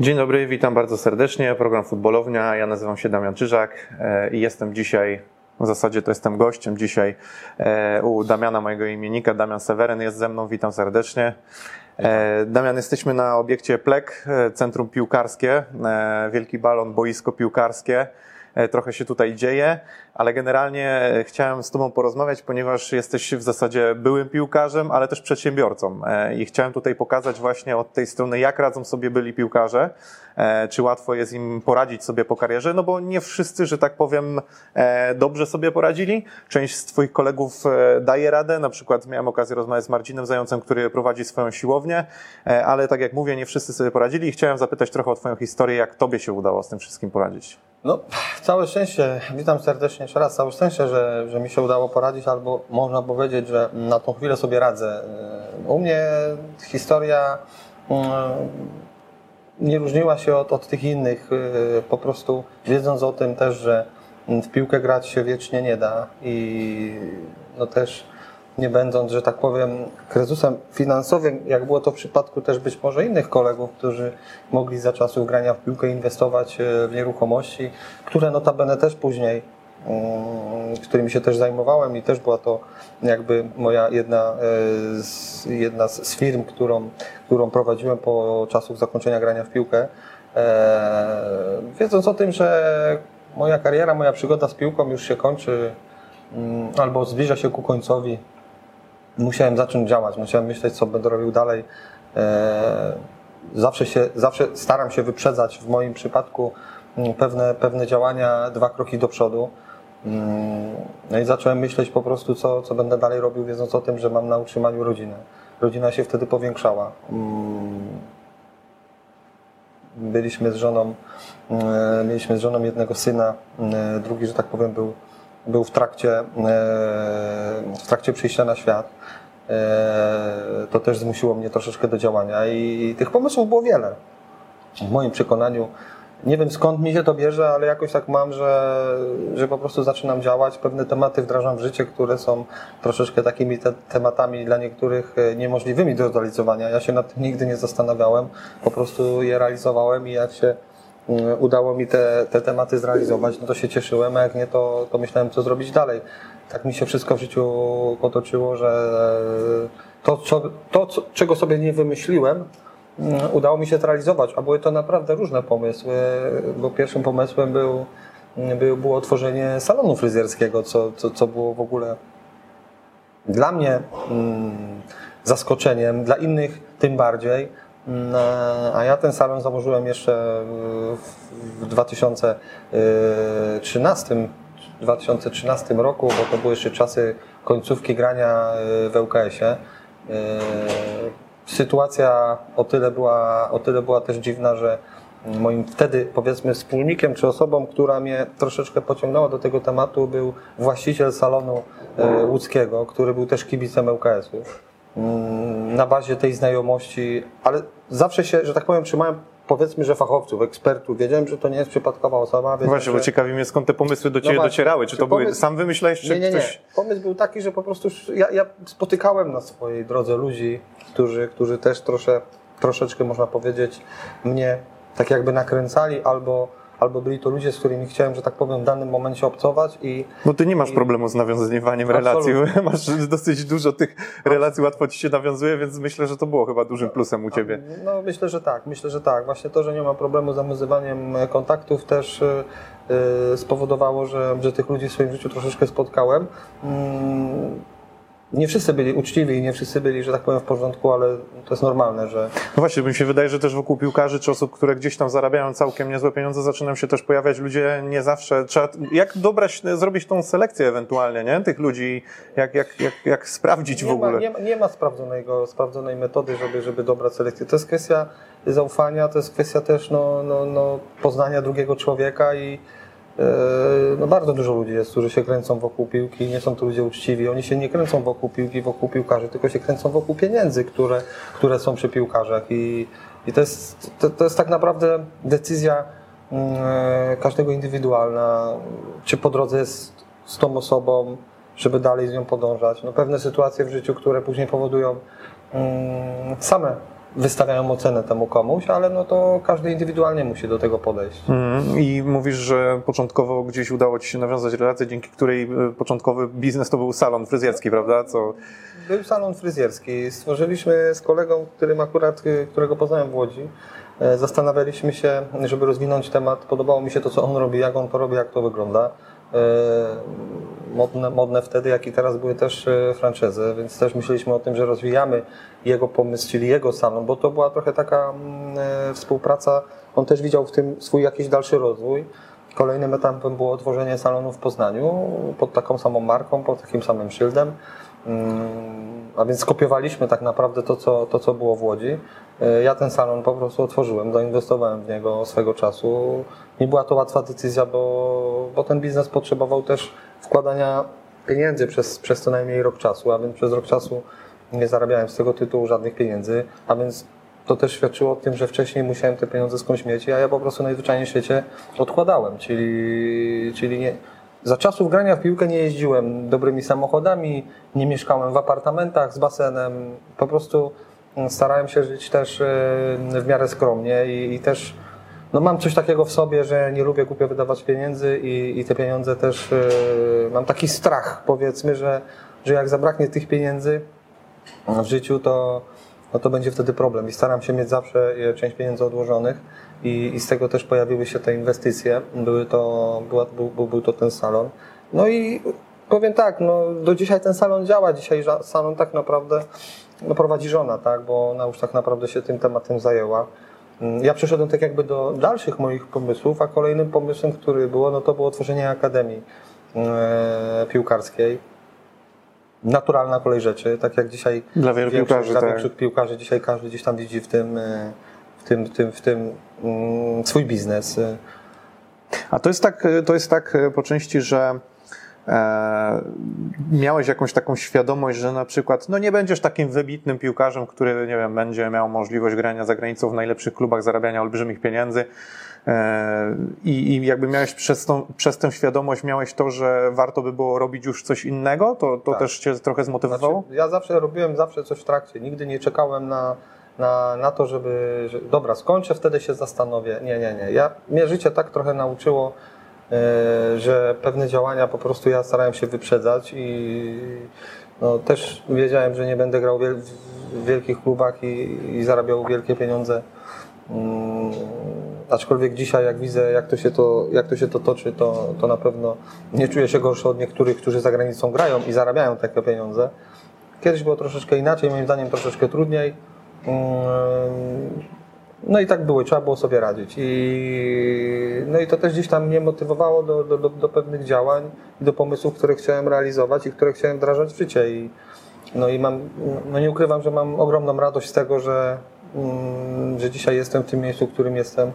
Dzień dobry, witam bardzo serdecznie. Program Futbolownia. Ja nazywam się Damian Czyżak e, i jestem dzisiaj, w zasadzie to jestem gościem dzisiaj e, u Damiana, mojego imiennika. Damian Seweryn jest ze mną, witam serdecznie. E, Damian, jesteśmy na obiekcie PLEK, Centrum Piłkarskie, Wielki Balon, boisko piłkarskie. Trochę się tutaj dzieje ale generalnie e, chciałem z Tobą porozmawiać, ponieważ jesteś w zasadzie byłym piłkarzem, ale też przedsiębiorcą. E, I chciałem tutaj pokazać właśnie od tej strony, jak radzą sobie byli piłkarze, e, czy łatwo jest im poradzić sobie po karierze, no bo nie wszyscy, że tak powiem, dobrze sobie poradzili. Część z Twoich kolegów daje radę, na przykład miałem okazję rozmawiać z Marcinem Zającem, który prowadzi swoją siłownię, ale tak jak mówię, nie wszyscy sobie poradzili i chciałem zapytać trochę o Twoją historię, jak Tobie się udało z tym wszystkim poradzić. No, całe szczęście, witam serdecznie jeszcze raz, całe szczęście, że, że mi się udało poradzić, albo można powiedzieć, że na tą chwilę sobie radzę. U mnie historia mm, nie różniła się od, od tych innych, po prostu wiedząc o tym też, że w piłkę grać się wiecznie nie da i no też nie będąc, że tak powiem, kryzysem finansowym, jak było to w przypadku też być może innych kolegów, którzy mogli za czasów grania w piłkę inwestować e, w nieruchomości, które notabene też później, którymi się też zajmowałem i też była to jakby moja jedna e, z, jedna z firm, którą, którą prowadziłem po czasach zakończenia grania w piłkę. E, wiedząc o tym, że moja kariera, moja przygoda z piłką już się kończy mm, albo zbliża się ku końcowi, musiałem zacząć działać, musiałem myśleć, co będę robił dalej. E, zawsze, się, zawsze staram się wyprzedzać w moim przypadku mm, pewne, pewne działania dwa kroki do przodu. Mm, no i zacząłem myśleć po prostu, co, co będę dalej robił, wiedząc o tym, że mam na utrzymaniu rodzinę. Rodzina się wtedy powiększała. Mm, byliśmy z żoną, mieliśmy z żoną jednego syna, drugi, że tak powiem, był był w trakcie, w trakcie przyjścia na świat. E, to też zmusiło mnie troszeczkę do działania i tych pomysłów było wiele. W moim przekonaniu, nie wiem skąd mi się to bierze, ale jakoś tak mam, że, że po prostu zaczynam działać, pewne tematy wdrażam w życie, które są troszeczkę takimi te tematami dla niektórych e, niemożliwymi do zrealizowania. Ja się nad tym nigdy nie zastanawiałem, po prostu je realizowałem i jak się Mm, udało mi te, te tematy zrealizować, no to się cieszyłem, a jak nie, to, to myślałem, co zrobić dalej. Tak mi się wszystko w życiu potoczyło, że to, co, to co, czego sobie nie wymyśliłem, udało mi się zrealizować, a były to naprawdę różne pomysły, bo pierwszym pomysłem był, był, było tworzenie salonu fryzjerskiego, co, co, co było w ogóle dla mnie mm, zaskoczeniem, dla innych tym bardziej a ja ten salon założyłem jeszcze w 2013, 2013 roku, bo to były jeszcze czasy końcówki grania y, w ŁKS-ie. Sytuacja o tyle, była, o tyle była też dziwna, że moim wtedy powiedzmy wspólnikiem czy osobą, która mnie troszeczkę pociągnęła do tego tematu był właściciel salonu y, łódzkiego, który był też kibicem ŁKS-u na bazie tej znajomości, ale zawsze się, że tak powiem, trzymałem powiedzmy, że fachowców, ekspertów. Wiedziałem, że to nie jest przypadkowa osoba. Właśnie, że... bo ciekawi mnie skąd te pomysły do no Ciebie no docierały. Czy to pomysł... były, sam wymyślałeś, czy nie, nie, nie. ktoś... Pomysł był taki, że po prostu ja, ja spotykałem na swojej drodze ludzi, którzy, którzy też trosze, troszeczkę, można powiedzieć, mnie tak jakby nakręcali albo albo byli to ludzie, z którymi chciałem, że tak powiem, w danym momencie obcować i... No ty nie masz i... problemu z nawiązywaniem relacji, masz dosyć dużo tych relacji, łatwo ci się nawiązuje, więc myślę, że to było chyba dużym plusem u ciebie. No myślę, że tak, myślę, że tak. Właśnie to, że nie ma problemu z nawiązywaniem kontaktów też yy, spowodowało, że, że tych ludzi w swoim życiu troszeczkę spotkałem. Nie wszyscy byli uczciwi i nie wszyscy byli, że tak powiem, w porządku, ale to jest normalne, że... No właśnie, mi się wydaje, że też wokół piłkarzy czy osób, które gdzieś tam zarabiają całkiem niezłe pieniądze, zaczynają się też pojawiać ludzie nie zawsze... Trzeba, jak dobrać, zrobić tą selekcję ewentualnie, nie? Tych ludzi, jak, jak, jak, jak sprawdzić nie w ogóle? Ma, nie, ma, nie ma sprawdzonego, sprawdzonej metody, żeby, żeby dobrać selekcję. To jest kwestia zaufania, to jest kwestia też no, no, no, poznania drugiego człowieka i no bardzo dużo ludzi jest, którzy się kręcą wokół piłki, nie są to ludzie uczciwi. Oni się nie kręcą wokół piłki, wokół piłkarzy, tylko się kręcą wokół pieniędzy, które, które są przy piłkarzach. I, i to, jest, to, to jest tak naprawdę decyzja mm, e, każdego indywidualna, czy po drodze jest z tą osobą, żeby dalej z nią podążać. No pewne sytuacje w życiu, które później powodują mm, same wystawiają ocenę temu komuś, ale no to każdy indywidualnie musi do tego podejść. Mhm. I mówisz, że początkowo gdzieś udało Ci się nawiązać relację, dzięki której e, początkowy biznes to był salon fryzjerski, prawda? Co... Był salon fryzjerski. Stworzyliśmy z kolegą, którym akurat, y, którego poznałem w Łodzi, e, zastanawialiśmy się, żeby rozwinąć temat. Podobało mi się to, co on robi, jak on to robi, jak to wygląda. E, Modne, modne wtedy, jak i teraz były też e, franczyzy, więc też myśleliśmy o tym, że rozwijamy jego pomysł, czyli jego salon, bo to była trochę taka mm, e, współpraca. On też widział w tym swój jakiś dalszy rozwój. Kolejnym etapem było otworzenie salonu w Poznaniu pod taką samą marką, pod takim samym szyldem. Mm, A więc skopiowaliśmy tak naprawdę to, co, to, co było w Łodzi. E, Ja ten salon po prostu otworzyłem, zainwestowałem w niego swego czasu. Nie była to łatwa decyzja, bo, bo ten biznes potrzebował też wkładania pieniędzy przez, przez co najmniej rok czasu, a więc przez rok czasu nie zarabiałem z tego tytułu żadnych pieniędzy, a więc to też świadczyło o tym, że wcześniej musiałem te pieniądze skądś mieć, a ja po prostu najzwyczajniej w świecie odkładałem, czyli, czyli nie, za czasów grania w piłkę nie jeździłem dobrymi samochodami, nie mieszkałem w apartamentach z basenem, po prostu mm, starałem się żyć też e, w miarę skromnie i, i też no mam coś takiego w sobie, że nie lubię głupio wydawać pieniędzy i, i te pieniądze też e, mam taki strach powiedzmy, że, że jak zabraknie tych pieniędzy w życiu, to, no to będzie wtedy problem. I staram się mieć zawsze e, część pieniędzy odłożonych i, i z tego też pojawiły się te inwestycje. Były to, była, był, był, był to ten salon. No i powiem tak, no, do dzisiaj ten salon działa. Dzisiaj salon tak naprawdę no, prowadzi żona, tak, bo ona już tak naprawdę się tym tematem zajęła. Mm, Ja przeszedłem tak jakby do dalszych moich pomysłów, a kolejnym pomysłem, który było, no to było tworzenie Akademii e, Piłkarskiej naturalna kolej rzeczy, tak jak dzisiaj Dla wielu większość- piłkarzy, dla tak. piłkarzy dzisiaj każdy gdzieś tam widzi w tym, e, tym, w tym, w tym mm, swój biznes. A to jest tak, to jest tak e, po części, że e, miałeś jakąś taką świadomość, że na przykład no nie będziesz takim wybitnym piłkarzem, który nie wiem, będzie miał możliwość grania za granicą w najlepszych klubach, zarabiania olbrzymich pieniędzy. E, I, I jakby miałeś przez, tą, przez tę świadomość, miałeś to, że warto by było robić już coś innego, to, to Tak. też cię trochę zmotywowało? Znaczy, ja zawsze robiłem zawsze coś w trakcie. Nigdy nie czekałem na, na, na to, żeby, że, dobra, skończę, wtedy się zastanowię. Nie, nie, nie. Ja, mnie życie tak trochę nauczyło, e, że pewne działania po prostu ja starałem się wyprzedzać i no, też wiedziałem, że nie będę grał wiel, w wielkich klubach i, i zarabiał wielkie pieniądze. Mm, aczkolwiek dzisiaj, jak widzę, jak to się to, jak to, się to toczy, to, to na pewno nie czuję się gorszy od niektórych, którzy za granicą grają i zarabiają takie pieniądze. Kiedyś było troszeczkę inaczej, moim zdaniem troszeczkę trudniej. Mm, No i tak było, trzeba było sobie radzić. I, no i to też gdzieś tam mnie motywowało do, do, do, do pewnych działań i do pomysłów, które chciałem realizować i które chciałem wdrażać w życie. I, no i mam, no nie ukrywam, że mam ogromną radość z tego, że, mm, że dzisiaj jestem w tym miejscu, w którym jestem.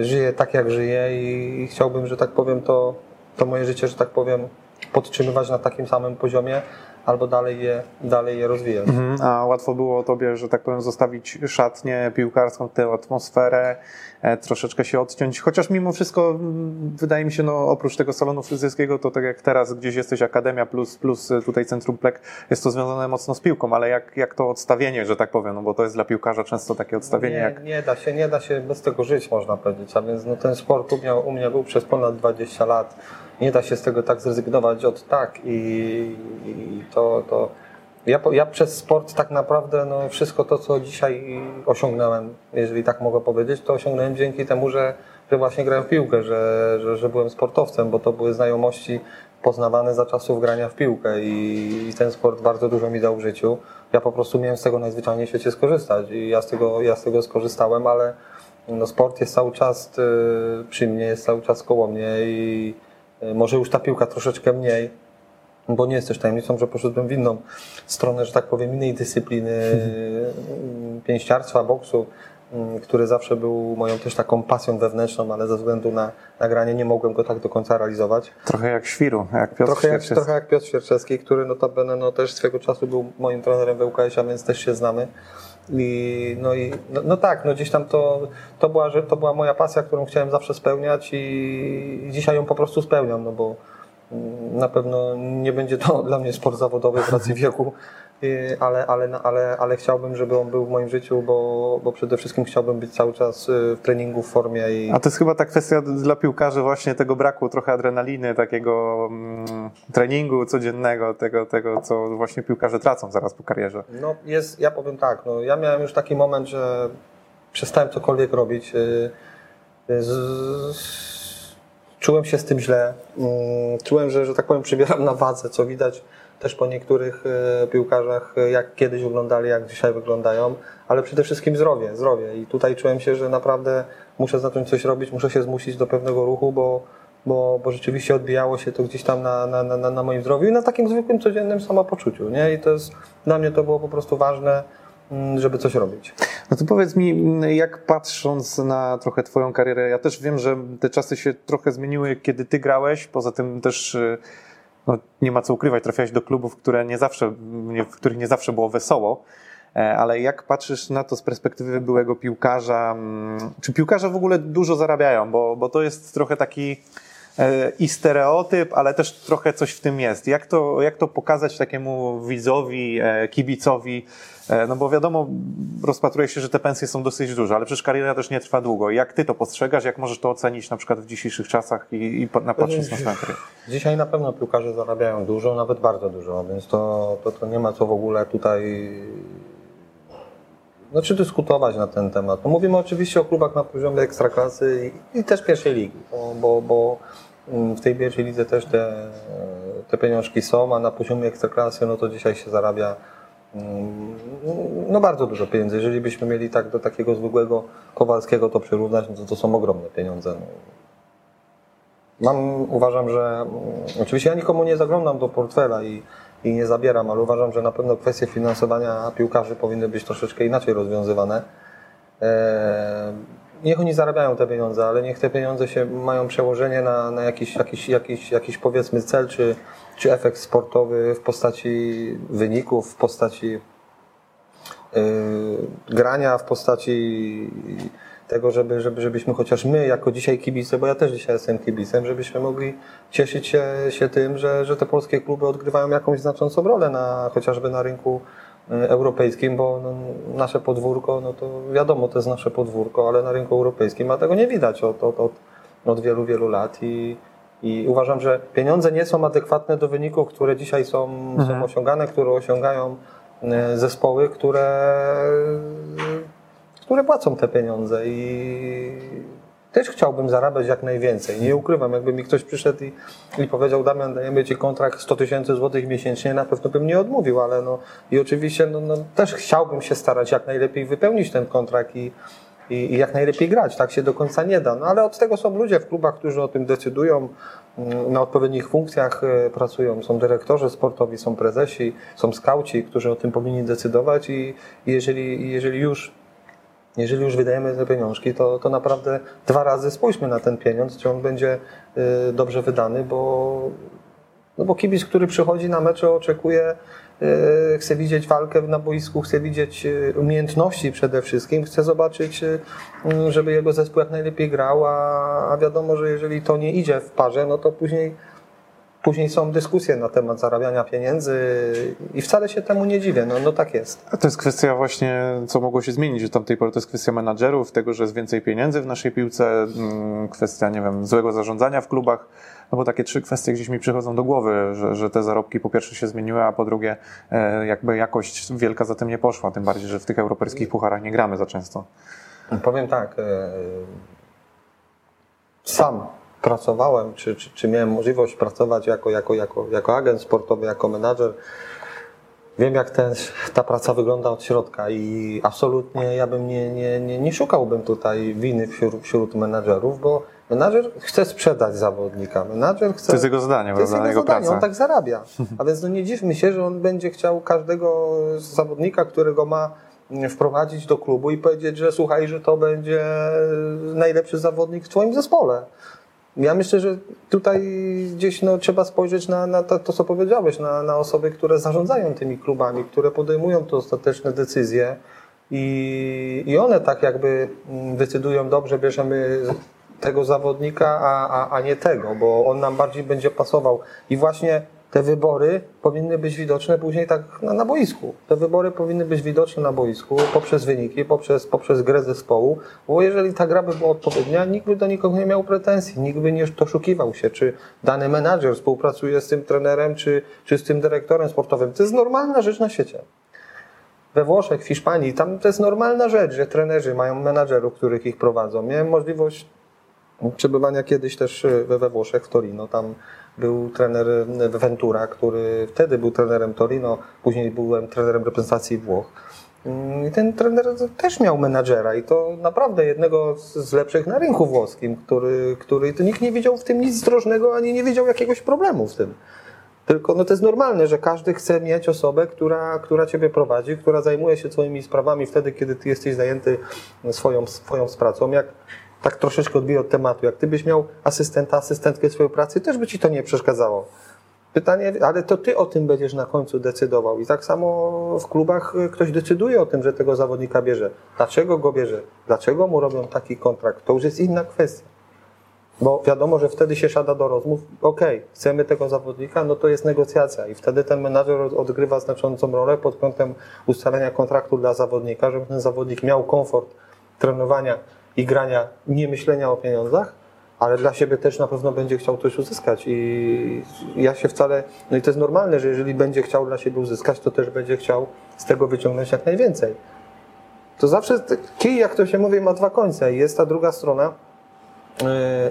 Żyję tak, jak żyję i, i chciałbym, że tak powiem, to, to moje życie, że tak powiem, podtrzymywać na takim samym poziomie albo dalej je, dalej je rozwijać. Mhm, A łatwo było tobie, że tak powiem, zostawić szatnię piłkarską, tę atmosferę, e, troszeczkę się odciąć. Chociaż mimo wszystko, wydaje mi się, no oprócz tego salonu fryzjerskiego, to tak jak teraz gdzieś jesteś Akademia plus, plus e, tutaj Centrum Plek, jest to związane mocno z piłką, ale jak, jak to odstawienie, że tak powiem, no bo to jest dla piłkarza często takie odstawienie nie, jak... nie da się, nie da się bez tego żyć, można powiedzieć. A więc no, ten sport u mnie, u mnie był przez ponad 20 lat. Nie da się z tego tak zrezygnować od tak i, i to, to ja, ja przez sport tak naprawdę no, wszystko to, co dzisiaj osiągnąłem, jeżeli tak mogę powiedzieć, to osiągnąłem dzięki temu, że, że właśnie grałem w piłkę, że, że, że byłem sportowcem, bo to były znajomości poznawane za czasów grania w piłkę i, i ten sport bardzo dużo mi dał w życiu. Ja po prostu miałem z tego najzwyczajniej w świecie skorzystać i ja z tego, ja z tego skorzystałem, ale no, sport jest cały czas y, przy mnie, jest cały czas koło mnie i może już ta piłka troszeczkę mniej, bo nie jest też tajemnicą, że poszedłem w inną stronę, że tak powiem, innej dyscypliny y, pięściarstwa, boksu, y, który zawsze był moją też taką pasją wewnętrzną, ale ze względu na nagranie nie mogłem go tak do końca realizować. Trochę jak świru, jak Piotr Trochę jak, trochę jak Piotr Świerczewski, który notabene no, też swego czasu był moim trenerem w ŁKS, a więc też się znamy. I, no i no, no tak, no gdzieś tam to, to, była, że to była moja pasja, którą chciałem zawsze spełniać i, i dzisiaj ją po prostu spełniam, no bo mm, na pewno nie będzie to dla mnie sport zawodowy w racji wieku. Y, ale, ale, ale, ale chciałbym, żeby on był w moim życiu, bo, bo przede wszystkim chciałbym być cały czas y, w treningu, w formie i A to jest chyba ta kwestia dla piłkarzy właśnie tego braku trochę adrenaliny, takiego mm, treningu codziennego, tego, tego, co właśnie piłkarze tracą zaraz po karierze. No jest, ja powiem tak, no, ja miałem już taki moment, że przestałem cokolwiek robić. y, Z, z, czułem się z tym źle. Mm, Czułem, że, że tak powiem, przybieram na wadze, co widać też po niektórych y, piłkarzach, y, jak kiedyś wyglądali, jak dzisiaj wyglądają, ale przede wszystkim zdrowie, zdrowie. I tutaj czułem się, że naprawdę muszę zacząć coś robić, muszę się zmusić do pewnego ruchu, bo, bo, bo rzeczywiście odbijało się to gdzieś tam na, na, na, na moim zdrowiu i na takim zwykłym, codziennym samopoczuciu. Nie? I to jest, dla mnie to było po prostu ważne, mm, żeby coś robić. No to powiedz mi, jak patrząc na trochę Twoją karierę, ja też wiem, że te czasy się trochę zmieniły, kiedy Ty grałeś, poza tym też y, no, nie ma co ukrywać, trafiałeś do klubów, które nie zawsze, w których nie zawsze było wesoło. E, Ale jak patrzysz na to z perspektywy byłego piłkarza, mm, czy piłkarze w ogóle dużo zarabiają? Bo, bo to jest trochę taki i stereotyp, ale też trochę coś w tym jest. Jak to, jak to pokazać takiemu widzowi, e, kibicowi? E, No bo wiadomo, rozpatruje się, że te pensje są dosyć duże, ale przecież kariera też nie trwa długo. Jak ty to postrzegasz? Jak możesz to ocenić na przykład w dzisiejszych czasach i, i patrząc na karierę? Dzisiaj na pewno piłkarze zarabiają dużo, nawet bardzo dużo, więc to, to, to nie ma co w ogóle tutaj znaczy dyskutować na ten temat. No mówimy oczywiście o klubach na poziomie ekstraklasy i, i też pierwszej ligi, bo, bo, bo w tej pierwszej lidze też te, te pieniążki są, a na poziomie ekstraklasy no to dzisiaj się zarabia mm, no bardzo dużo pieniędzy. Jeżeli byśmy mieli tak do takiego zwykłego Kowalskiego to przyrównać, no to to są ogromne pieniądze. No. Mam, uważam, że mm, oczywiście ja nikomu nie zaglądam do portfela i, i nie zabieram, ale uważam, że na pewno kwestie finansowania piłkarzy powinny być troszeczkę inaczej rozwiązywane. Eee, niech oni zarabiają te pieniądze, ale niech te pieniądze się mają przełożenie na, na jakiś, jakiś, jakiś, jakiś powiedzmy cel czy, czy efekt sportowy w postaci wyników, w postaci yy, grania, w postaci tego, żeby, żeby, żebyśmy chociaż my, jako dzisiaj kibice, bo ja też dzisiaj jestem kibicem, żebyśmy mogli cieszyć się, się tym, że, że te polskie kluby odgrywają jakąś znaczącą rolę na, chociażby na rynku europejskim, bo no, nasze podwórko, no to wiadomo, to jest nasze podwórko, ale na rynku europejskim, a tego nie widać od, od, od, od wielu, wielu lat i, i uważam, że pieniądze nie są adekwatne do wyników, które dzisiaj są, są osiągane, które osiągają y, zespoły, które które płacą te pieniądze i też chciałbym zarabiać jak najwięcej. Nie ukrywam, jakby mi ktoś przyszedł i, i powiedział, Damian, dajemy Ci kontrakt 100 tysięcy złotych miesięcznie, na pewno bym nie odmówił, ale no i oczywiście no, no, też chciałbym się starać jak najlepiej wypełnić ten kontrakt i, i, i jak najlepiej grać. Tak się do końca nie da. No ale od tego są ludzie w klubach, którzy o tym decydują, mm, na odpowiednich funkcjach e, pracują. Są dyrektorzy sportowi, są prezesi, są skauci, którzy o tym powinni decydować i jeżeli, jeżeli już jeżeli już wydajemy te pieniążki, to, to naprawdę dwa razy spójrzmy na ten pieniądz, czy on będzie y, dobrze wydany, bo, no bo kibic, który przychodzi na mecze, oczekuje, y, chce widzieć walkę na boisku, chce widzieć y, umiejętności przede wszystkim, chce zobaczyć, y, żeby jego zespół jak najlepiej grał, a, a wiadomo, że jeżeli to nie idzie w parze, no to później Później są dyskusje na temat zarabiania pieniędzy i wcale się temu nie dziwię. No, no tak jest. A to jest kwestia właśnie, co mogło się zmienić od tamtej pory, to jest kwestia menadżerów, tego, że jest więcej pieniędzy w naszej piłce, mm, kwestia, nie wiem, złego zarządzania w klubach, no bo takie trzy kwestie gdzieś mi przychodzą do głowy, że, że te zarobki po pierwsze się zmieniły, a po drugie e, jakby jakość wielka za tym nie poszła, tym bardziej, że w tych europejskich pucharach nie gramy za często. Powiem tak. e, Sam pracowałem, czy, czy, czy miałem możliwość pracować jako, jako, jako, jako agent sportowy, jako menadżer. Wiem, jak ten, ta praca wygląda od środka i absolutnie ja bym nie, nie, nie, nie szukałbym tutaj winy wśród, wśród menadżerów, bo menadżer chce sprzedać zawodnika. Menadżer chce, To jest jego zadanie, to jest jego jego zadanie, praca. on tak zarabia. A więc no nie dziwmy się, że on będzie chciał każdego zawodnika, którego ma wprowadzić do klubu i powiedzieć, że słuchaj, że to będzie najlepszy zawodnik w twoim zespole. Ja myślę, że tutaj gdzieś no, trzeba spojrzeć na, na to, to, co powiedziałeś, na, na osoby, które zarządzają tymi klubami, które podejmują te ostateczne decyzje i, i one tak jakby mm, decydują, dobrze, bierzemy tego zawodnika, a, a, a nie tego, bo on nam bardziej będzie pasował. I właśnie te wybory powinny być widoczne później tak na, na boisku. Te wybory powinny być widoczne na boisku poprzez wyniki, poprzez, poprzez grę zespołu, bo jeżeli ta gra by była odpowiednia, nikt by do nikogo nie miał pretensji, nikt by nie doszukiwał się, czy dany menadżer współpracuje z tym trenerem, czy, czy z tym dyrektorem sportowym. To jest normalna rzecz na świecie we Włoszech, w Hiszpanii, tam to jest normalna rzecz, że trenerzy mają menadżerów, których ich prowadzą. Miałem możliwość przebywania kiedyś też we, we Włoszech, w Torino. Tam był trener y, Ventura, który wtedy był trenerem Torino, później byłem trenerem reprezentacji Włoch. Mm, I ten trener też miał menadżera i to naprawdę jednego z lepszych na rynku włoskim, który, który to nikt nie widział w tym nic zdrożnego, ani nie widział jakiegoś problemu w tym. Tylko no to jest normalne, że każdy chce mieć osobę, która, która ciebie prowadzi, która zajmuje się twoimi sprawami wtedy, kiedy ty jesteś zajęty swoją, swoją pracą. Jak tak troszeczkę odbiję od tematu, jak ty byś miał asystenta, asystentkę swojej pracy, też by ci to nie przeszkadzało. Pytanie, ale to ty o tym będziesz na końcu decydował. I tak samo w klubach y, ktoś decyduje o tym, że tego zawodnika bierze. Dlaczego go bierze? Dlaczego mu robią taki kontrakt? To już jest inna kwestia. Bo wiadomo, że wtedy się siada do rozmów, okej, chcemy tego zawodnika, no to jest negocjacja i wtedy ten menadżer od- odgrywa znaczącą rolę pod kątem ustalenia kontraktu dla zawodnika, żeby ten zawodnik miał komfort trenowania i grania, nie myślenia o pieniądzach, ale dla siebie też na pewno będzie chciał coś uzyskać i ja się wcale, no i to jest normalne, że jeżeli będzie chciał dla siebie uzyskać, to też będzie chciał z tego wyciągnąć jak najwięcej. To zawsze kij, jak to się mówi, ma dwa końce jest ta druga strona,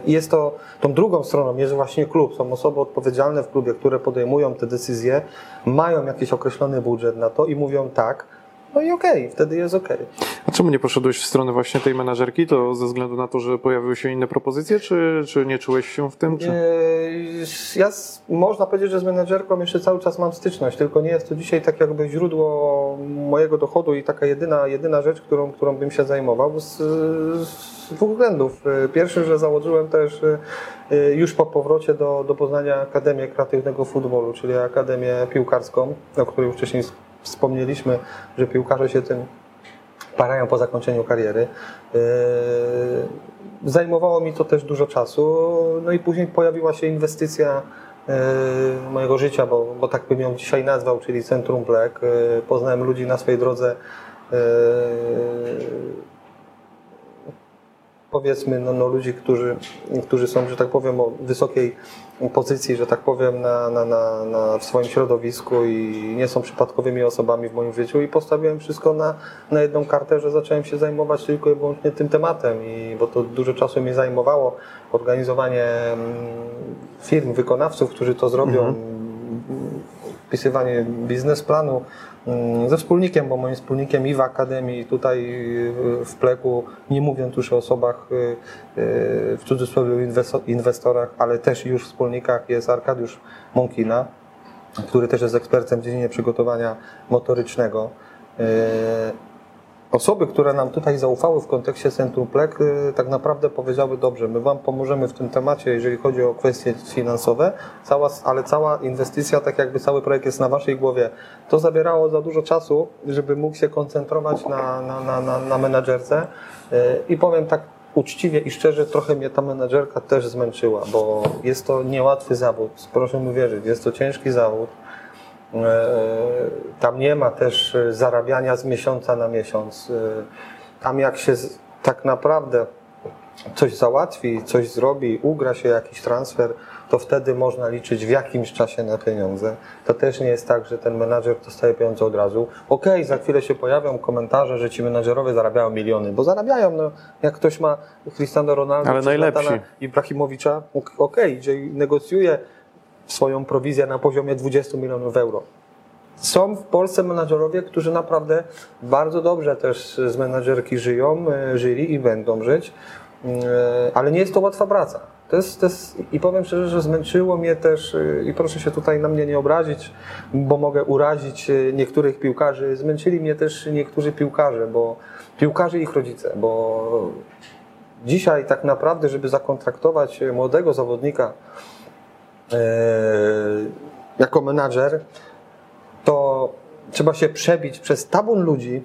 i Jest to, tą drugą stroną jest właśnie klub. Są osoby odpowiedzialne w klubie, które podejmują te decyzje, mają jakiś określony budżet na to i mówią tak, no i okej, wtedy jest okej. A czemu nie poszedłeś w stronę właśnie tej menadżerki? To ze względu na to, że pojawiły się inne propozycje, czy, czy nie czułeś się w tym? Czy... Eee, Ja można powiedzieć, że z menedżerką jeszcze cały czas mam styczność, tylko nie jest to dzisiaj tak jakby źródło mojego dochodu i taka jedyna, jedyna rzecz, którą, którą bym się zajmował z, z dwóch względów. E, Pierwszy, że założyłem też e, już po powrocie do, do Poznania Akademię Kreatywnego Futbolu, czyli Akademię Piłkarską, o której wcześniej wspomnieliśmy, że piłkarze się tym parają po zakończeniu kariery. Yy, Zajmowało mi to też dużo czasu, no i później pojawiła się inwestycja yy, mojego życia, bo, bo tak bym ją dzisiaj nazwał, czyli Centrum Black. Yy, Poznałem ludzi na swojej drodze, powiedzmy, no, no ludzi, którzy, którzy są, że tak powiem, o wysokiej pozycji, że tak powiem, na, na, na, na, w swoim środowisku i nie są przypadkowymi osobami w moim życiu i postawiłem wszystko na, na jedną kartę, że zacząłem się zajmować tylko i wyłącznie tym tematem, i, bo to dużo czasu mi zajmowało organizowanie mm, firm, wykonawców, którzy to zrobią, wpisywanie biznesplanu mm, ze wspólnikiem, bo moim wspólnikiem i w Akademii, tutaj y, w Pleku, nie mówiąc już o osobach y, y, w cudzysłowie inwesto- inwestorach, ale też już wspólnikach jest Arkadiusz Mąkina, który też jest ekspertem w dziedzinie przygotowania motorycznego. Osoby, które nam tutaj zaufały w kontekście Centrum Plek, y, tak naprawdę powiedziały dobrze, my Wam pomożemy w tym temacie, jeżeli chodzi o kwestie finansowe, cała, ale cała inwestycja, tak jakby cały projekt jest na Waszej głowie. To zabierało za dużo czasu, żeby mógł się koncentrować na, na, na, na, na menadżerce Y, i powiem tak uczciwie i szczerze, trochę mnie ta menadżerka też zmęczyła, bo jest to niełatwy zawód, proszę mi wierzyć, jest to ciężki zawód. E, Tam nie ma też e, zarabiania z miesiąca na miesiąc. E, Tam jak się tak naprawdę coś załatwi, coś zrobi, ugra się jakiś transfer, to wtedy można liczyć w jakimś czasie na pieniądze. To też nie jest tak, że ten menadżer dostaje pieniądze od razu. Okej, za chwilę się pojawią komentarze, że ci menadżerowie zarabiają miliony, bo zarabiają. No, jak ktoś ma Cristiano Ronaldo Ale czy najlepsi. Ibrahimowicza, ok- okej, gdzie negocjuje swoją prowizję na poziomie 20 milionów euro. Są w Polsce menadżerowie, którzy naprawdę bardzo dobrze też z menadżerki żyją, e, żyli i będą żyć, e, ale nie jest to łatwa praca. To jest, to jest, I powiem szczerze, że zmęczyło mnie też, e, i proszę się tutaj na mnie nie obrazić, bo mogę urazić niektórych piłkarzy. Zmęczyli mnie też niektórzy piłkarze, bo piłkarze i ich rodzice, bo dzisiaj tak naprawdę, żeby zakontraktować młodego zawodnika jako menadżer, to trzeba się przebić przez tabun ludzi,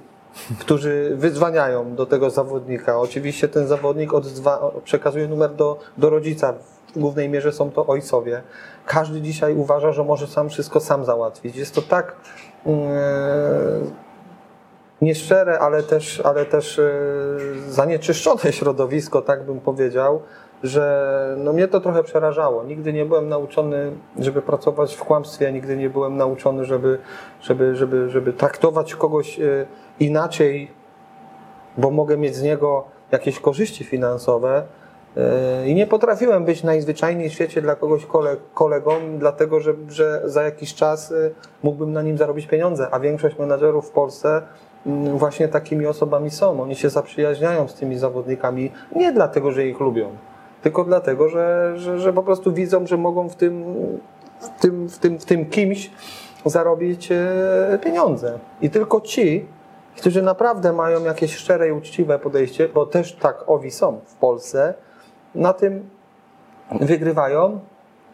którzy wydzwaniają do tego zawodnika. Oczywiście ten zawodnik przekazuje numer do, do rodzica. W głównej mierze są to ojcowie. Każdy dzisiaj uważa, że może sam wszystko sam załatwić. Jest to tak mm, nieszczere, ale też, ale też e, zanieczyszczone środowisko, tak bym powiedział, że no mnie to trochę przerażało. Nigdy nie byłem nauczony, żeby pracować w kłamstwie, nigdy nie byłem nauczony, żeby, żeby, żeby, żeby traktować kogoś e, inaczej, bo mogę mieć z niego jakieś korzyści finansowe. E, I nie potrafiłem być najzwyczajniej w świecie dla kogoś kolegą, dlatego że, że za jakiś czas mógłbym na nim zarobić pieniądze, a większość menadżerów w Polsce właśnie takimi osobami są. Oni się zaprzyjaźniają z tymi zawodnikami nie dlatego, że ich lubią, tylko dlatego, że, że, że po prostu widzą, że mogą w tym, w tym, w tym, w tym kimś zarobić e, pieniądze. I tylko ci, którzy naprawdę mają jakieś szczere i uczciwe podejście, bo też tak owi są w Polsce, na tym wygrywają.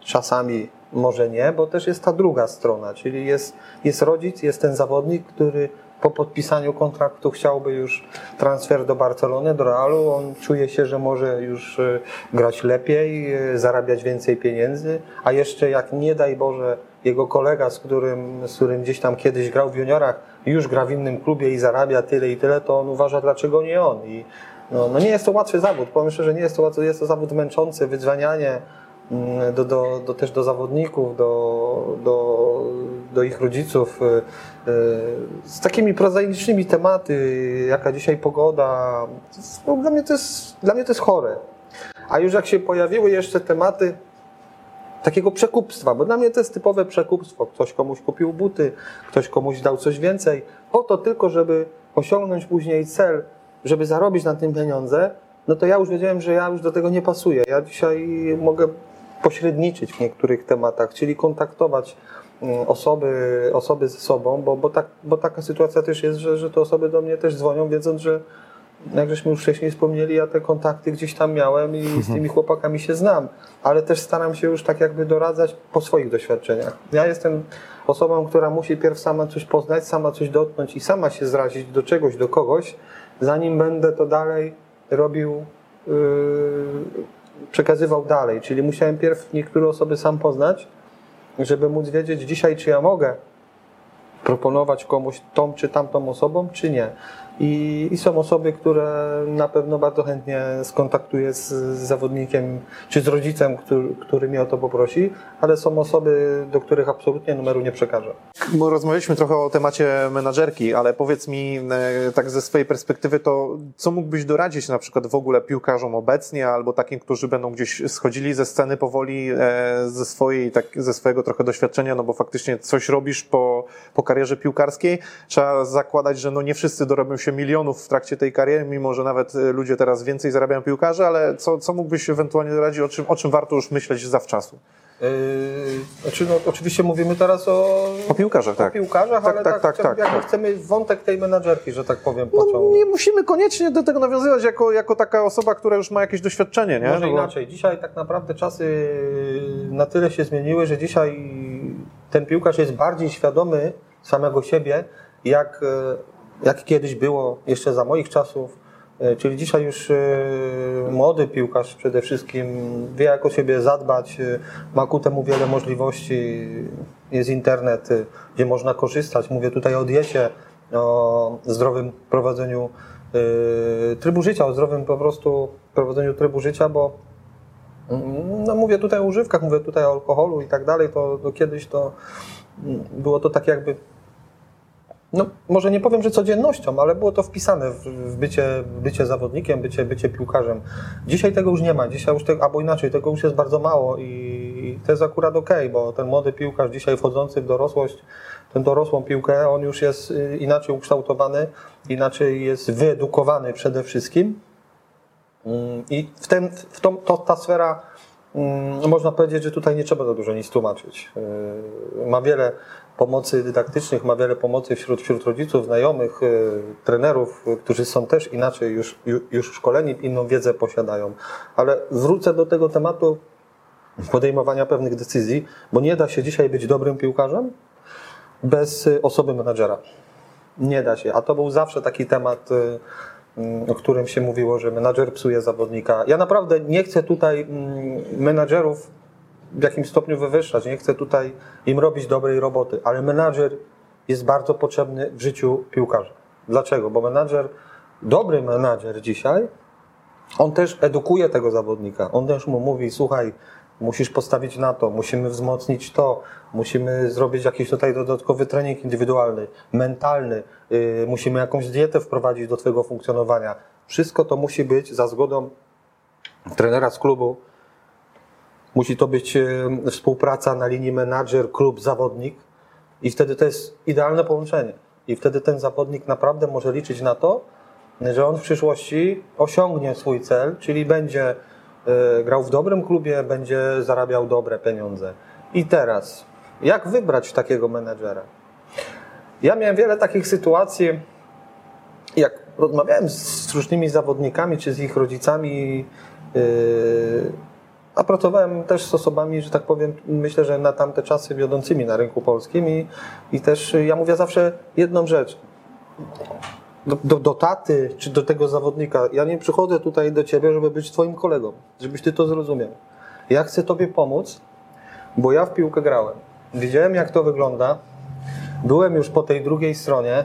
Czasami może nie, bo też jest ta druga strona, czyli jest, jest rodzic, jest ten zawodnik, który po podpisaniu kontraktu chciałby już transfer do Barcelony, do Realu. On czuje się, że może już e, grać lepiej, e, zarabiać więcej pieniędzy, a jeszcze jak nie daj Boże jego kolega, z którym, z którym gdzieś tam kiedyś grał w juniorach, już gra w innym klubie i zarabia tyle i tyle, to on uważa, dlaczego nie on. I no, no nie jest to łatwy zawód. Powiem szczerze, nie jest to łatwy, jest to zawód męczący, wydzwanianie, do, do, do, też do zawodników, do, do, do ich rodziców y, y, z takimi prozaicznymi tematy, jaka dzisiaj pogoda. No, dla, mnie to jest, dla mnie to jest chore. A już jak się pojawiły jeszcze tematy takiego przekupstwa, bo dla mnie to jest typowe przekupstwo. Ktoś komuś kupił buty, ktoś komuś dał coś więcej, po to tylko, żeby osiągnąć później cel, żeby zarobić na tym pieniądze, no to ja już wiedziałem, że ja już do tego nie pasuję. Ja dzisiaj mogę pośredniczyć w niektórych tematach, czyli kontaktować mm, osoby, osoby ze sobą, bo, bo, tak, bo taka sytuacja też jest, że, że te osoby do mnie też dzwonią, wiedząc, że jak żeśmy już wcześniej wspomnieli, ja te kontakty gdzieś tam miałem i z tymi mhm. chłopakami się znam, ale też staram się już tak jakby doradzać po swoich doświadczeniach. Ja jestem osobą, która musi pierw sama coś poznać, sama coś dotknąć i sama się zrazić do czegoś, do kogoś, zanim będę to dalej robił yy, przekazywał dalej. Czyli musiałem pierw niektóre osoby sam poznać, żeby móc wiedzieć dzisiaj, czy ja mogę proponować komuś tą czy tamtą osobą, czy nie. I, I, są osoby, które na pewno bardzo chętnie skontaktuję z, zawodnikiem czy z rodzicem, który, który mnie o to poprosi, ale są osoby, do których absolutnie numeru nie przekażę. Bo rozmawialiśmy trochę o temacie menadżerki, ale powiedz mi e, tak ze swojej perspektywy, to co mógłbyś doradzić na przykład w ogóle piłkarzom obecnie albo takim, którzy będą gdzieś schodzili ze sceny powoli e, ze, swojej, tak, ze swojego trochę doświadczenia, no bo faktycznie coś robisz po, po karierze piłkarskiej, trzeba zakładać, że no nie wszyscy dorobią się się milionów w trakcie tej kariery, mimo że nawet y, ludzie teraz więcej zarabiają piłkarze, ale co, co mógłbyś ewentualnie doradzić, o czym, o czym warto już myśleć zawczasu? Yy, znaczy, no, oczywiście mówimy teraz o, o piłkarzach, tak. O piłkarzach, tak, ale tak, tak, tak, tak, tak. chcemy wątek tej menadżerki, że tak powiem, pociągnąć. No, nie musimy koniecznie do tego nawiązywać jako, jako taka osoba, która już ma jakieś doświadczenie, nie? Może no, inaczej. Dzisiaj tak naprawdę czasy na tyle się zmieniły, że dzisiaj ten piłkarz jest bardziej świadomy samego siebie, jak jak kiedyś było jeszcze za moich czasów. E, czyli dzisiaj już e, młody piłkarz przede wszystkim wie, jak o siebie zadbać, e, ma ku temu wiele możliwości. Jest internet, gdzie można korzystać. Mówię tutaj o diecie, o zdrowym prowadzeniu trybu życia, o zdrowym po prostu prowadzeniu trybu życia, bo mm, no mówię tutaj o używkach, mówię tutaj o alkoholu i tak dalej, to, to kiedyś to mm, było to tak jakby no, może nie powiem, że codziennością, ale było to wpisane w, w bycie, bycie zawodnikiem, bycie, bycie piłkarzem. Dzisiaj tego już nie ma, dzisiaj już tego, albo inaczej, tego już jest bardzo mało i to jest akurat ok, bo ten młody piłkarz dzisiaj wchodzący w dorosłość, tę dorosłą piłkę, on już jest y, inaczej ukształtowany, inaczej jest wyedukowany przede wszystkim. Mm, I w, ten, w tą, to, ta sfera mm, można powiedzieć, że tutaj nie trzeba za dużo nic tłumaczyć. Y, ma wiele pomocy dydaktycznych, ma wiele pomocy wśród, wśród rodziców, znajomych, y, trenerów, y, którzy są też inaczej już, już szkoleni, inną wiedzę posiadają. Ale wrócę do tego tematu podejmowania pewnych decyzji, bo nie da się dzisiaj być dobrym piłkarzem bez y, osoby menadżera. Nie da się. A to był zawsze taki temat, mm, o którym się mówiło, że menadżer psuje zawodnika. Ja naprawdę nie chcę tutaj mm, menadżerów w jakimś stopniu wywyższać, nie chcę tutaj im robić dobrej roboty, ale menadżer jest bardzo potrzebny w życiu piłkarza. Dlaczego? Bo menadżer, dobry menadżer dzisiaj, on też edukuje tego zawodnika. On też mu mówi, słuchaj, musisz postawić na to, musimy wzmocnić to, musimy zrobić jakiś tutaj dodatkowy trening indywidualny, mentalny, yy, musimy jakąś dietę wprowadzić do twojego funkcjonowania. Wszystko to musi być za zgodą trenera z klubu. Musi to być yy, współpraca na linii menadżer, klub, zawodnik i wtedy to jest idealne połączenie. I wtedy ten zawodnik naprawdę może liczyć na to, że on w przyszłości osiągnie swój cel, czyli będzie y, grał w dobrym klubie, będzie zarabiał dobre pieniądze. I teraz, jak wybrać takiego menedżera? Ja miałem wiele takich sytuacji, jak rozmawiałem z różnymi zawodnikami czy z ich rodzicami, yy, a pracowałem też z osobami, że tak powiem, myślę, że na tamte czasy wiodącymi na rynku polskim i, i też ja mówię zawsze jedną rzecz do, do, do taty czy do tego zawodnika. Ja nie przychodzę tutaj do ciebie, żeby być twoim kolegą, żebyś ty to zrozumiał. Ja chcę tobie pomóc, bo ja w piłkę grałem. Widziałem, jak to wygląda. Byłem już po tej drugiej stronie,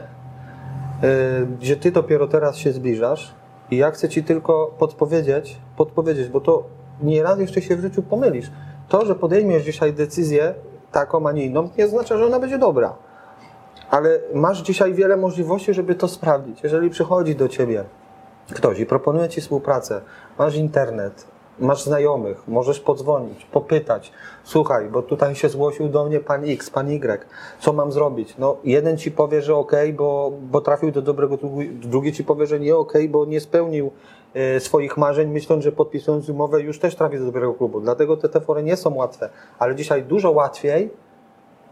yy, gdzie ty dopiero teraz się zbliżasz. I ja chcę ci tylko podpowiedzieć, podpowiedzieć, bo to nieraz jeszcze się w życiu pomylisz. To, że podejmiesz dzisiaj decyzję taką, a nie inną, nie oznacza, że ona będzie dobra ale masz dzisiaj wiele możliwości, żeby to sprawdzić. Jeżeli przychodzi do ciebie ktoś i proponuje ci współpracę, masz internet, masz znajomych, możesz podzwonić, popytać. Słuchaj, bo tutaj się zgłosił do mnie pan X, pan Y, co mam zrobić? No, jeden ci powie, że ok, bo, bo trafił do dobrego, drugi ci powie, że nie ok, bo nie spełnił swoich marzeń, myśląc, że podpisując umowę już też trafi do dobrego klubu. Dlatego te tefory nie są łatwe, ale dzisiaj dużo łatwiej